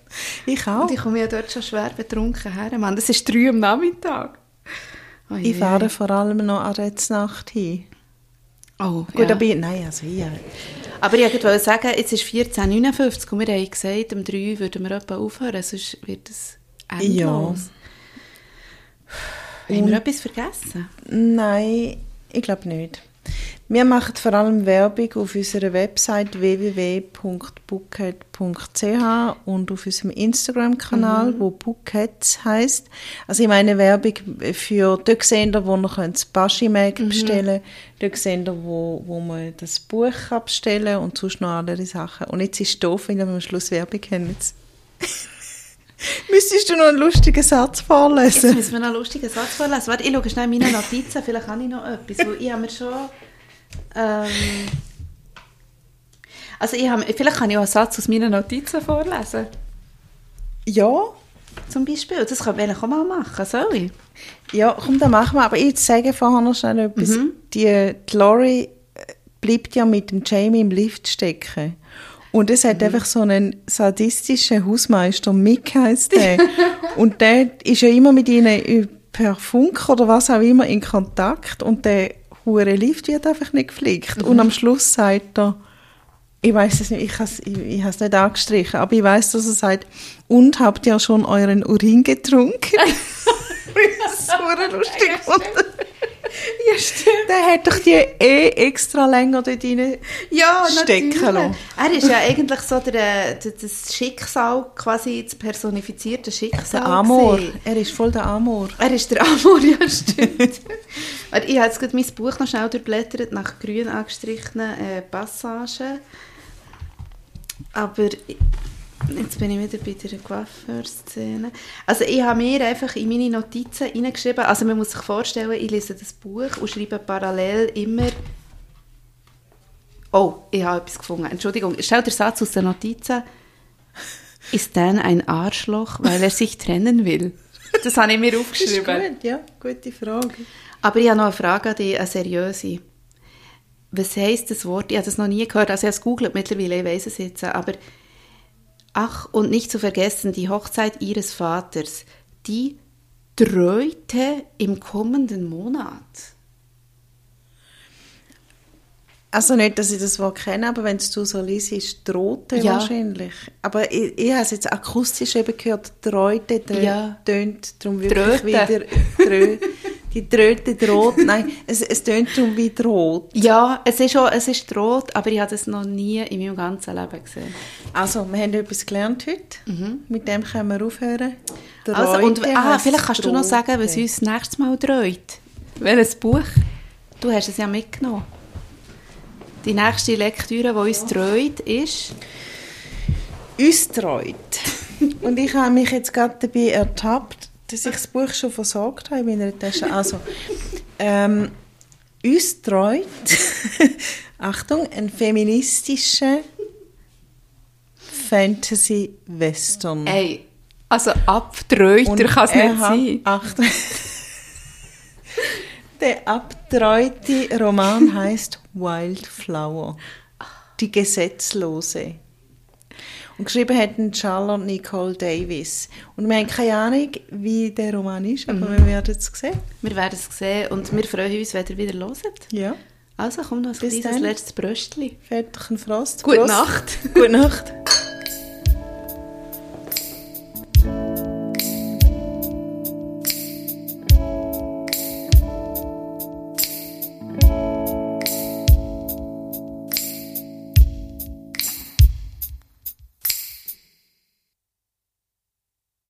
Ich auch. Und ich komme ja dort schon schwer betrunken her. Mann, das ist drei am Nachmittag. Oh Ich fahre vor allem noch an der Nacht hin. Oh, Gut, ja. aber ich, nein, also ich, Aber ich wollte sagen, jetzt ist 14.59 und wir haben gesagt, um 3 würden wir etwa aufhören, sonst wird es endlos. Haben wir etwas vergessen? nein, ich glaube nicht. Wir machen vor allem Werbung auf unserer Website www.bookhead.ch und auf unserem Instagram-Kanal, wo Bookheads heisst. Also ich meine Werbung für, dort sehen ihr, wo ihr könnt das Baschi-Mag bestellen dort sehen ihr, wo, wo man das Buch kann bestellen und sonst noch andere Sachen. Und jetzt ist es doof, weil wir am Schluss Werbung haben. Jetzt. Müsstest du noch einen lustigen Satz Jetzt vorlesen? müssen wir noch einen lustigen Satz vorlesen. Warte, ich schaue schnell meine Notizen, vielleicht habe ich noch etwas, weil ich habe mir schon... Ähm, also ich habe, vielleicht kann ich auch einen Satz aus meinen Notizen vorlesen. Ja, Zum Beispiel, das können wir eigentlich auch mal machen, soll ich? Ja, komm, dann machen wir. Aber ich sage vorher noch schnell etwas. Die, die Lori äh, bleibt ja mit dem Jamie im Lift stecken. Und es hat einfach so einen sadistischen Hausmeister, Mick heisst der. und der ist ja immer mit ihnen per Funk oder was auch immer in Kontakt. Und der hure Lift wird einfach nicht geflickt. Und am Schluss sagt er, ich weiß es nicht, ich habe es ich, ich has nicht angestrichen, aber ich weiß, dass er sagt, und habt ihr schon euren Urin getrunken? es so lustig gefunden. Ja, stimmt. Der hat doch die eh extra länger dort rein Ja, stecken lassen. Er ist ja eigentlich so der, der, das Schicksal, quasi das personifizierte Schicksal. Der Amor. gewesen. Er ist voll der Amor. Er ist der Amor, ja, stimmt. Ich habe jetzt gerade mein Buch noch schnell durchblättert, nach grün angestrichenen äh, Passagen. Aber jetzt bin ich wieder bei der Coiffeur-Szene. Also ich habe mir einfach in meine Notizen reingeschrieben, also man muss sich vorstellen, ich lese das Buch und schreibe parallel immer Oh, ich habe etwas gefunden. Entschuldigung, stell der Satz aus den Notizen. Ist Dan ein Arschloch, weil er sich trennen will? Das habe ich mir Ist aufgeschrieben. gut, ja. Gute Frage. Aber ich habe noch eine Frage an dich, eine seriöse. Was heisst das Wort? Ich habe das noch nie gehört. Also ich habe es gegoogelt mittlerweile, ich weiß es jetzt. Aber ach, und nicht zu vergessen, die Hochzeit ihres Vaters, die dröhte im kommenden Monat. Also nicht, dass ich das Wort kenne, aber wenn es du so liest, ist drohte Ja. wahrscheinlich. Aber ich, ich habe es jetzt akustisch eben gehört, drohte, drö, Ja. tönt darum wirklich wieder, drö, die Dröte droht, nein, es, es tönt darum wie droht. Ja, es ist, auch, es ist rot, aber ich habe das noch nie in meinem ganzen Leben gesehen. Also, wir haben etwas gelernt heute. Mit dem können wir aufhören. Also, und, ah, vielleicht kannst du noch sagen, was uns nächstes Mal dreht. Welches Buch? Du hast es ja mitgenommen. Die nächste Lektüre, die uns dreht, ist... uns treut. Und ich habe mich jetzt gerade dabei ertappt, dass ich das Buch schon versorgt habe in meiner Tasche. Also, ähm, uns treut, Achtung, ein feministischer Fantasy-Western. Ey, also abdreuter kann es nicht hat- sein. Achtung. Der abtreute Roman heißt Wildflower. Die Gesetzlose. Und geschrieben hat ihn Charlotte Nicole Davis. Und wir haben keine Ahnung, wie der Roman ist, aber wir werden es sehen. Wir werden es sehen und wir freuen uns, wenn ihr wieder hört. Ja. Also komm noch ein Bis kleines dann. letztes Bröstchen. Väterchen Frost. Gute Prost. Nacht. Gute Nacht.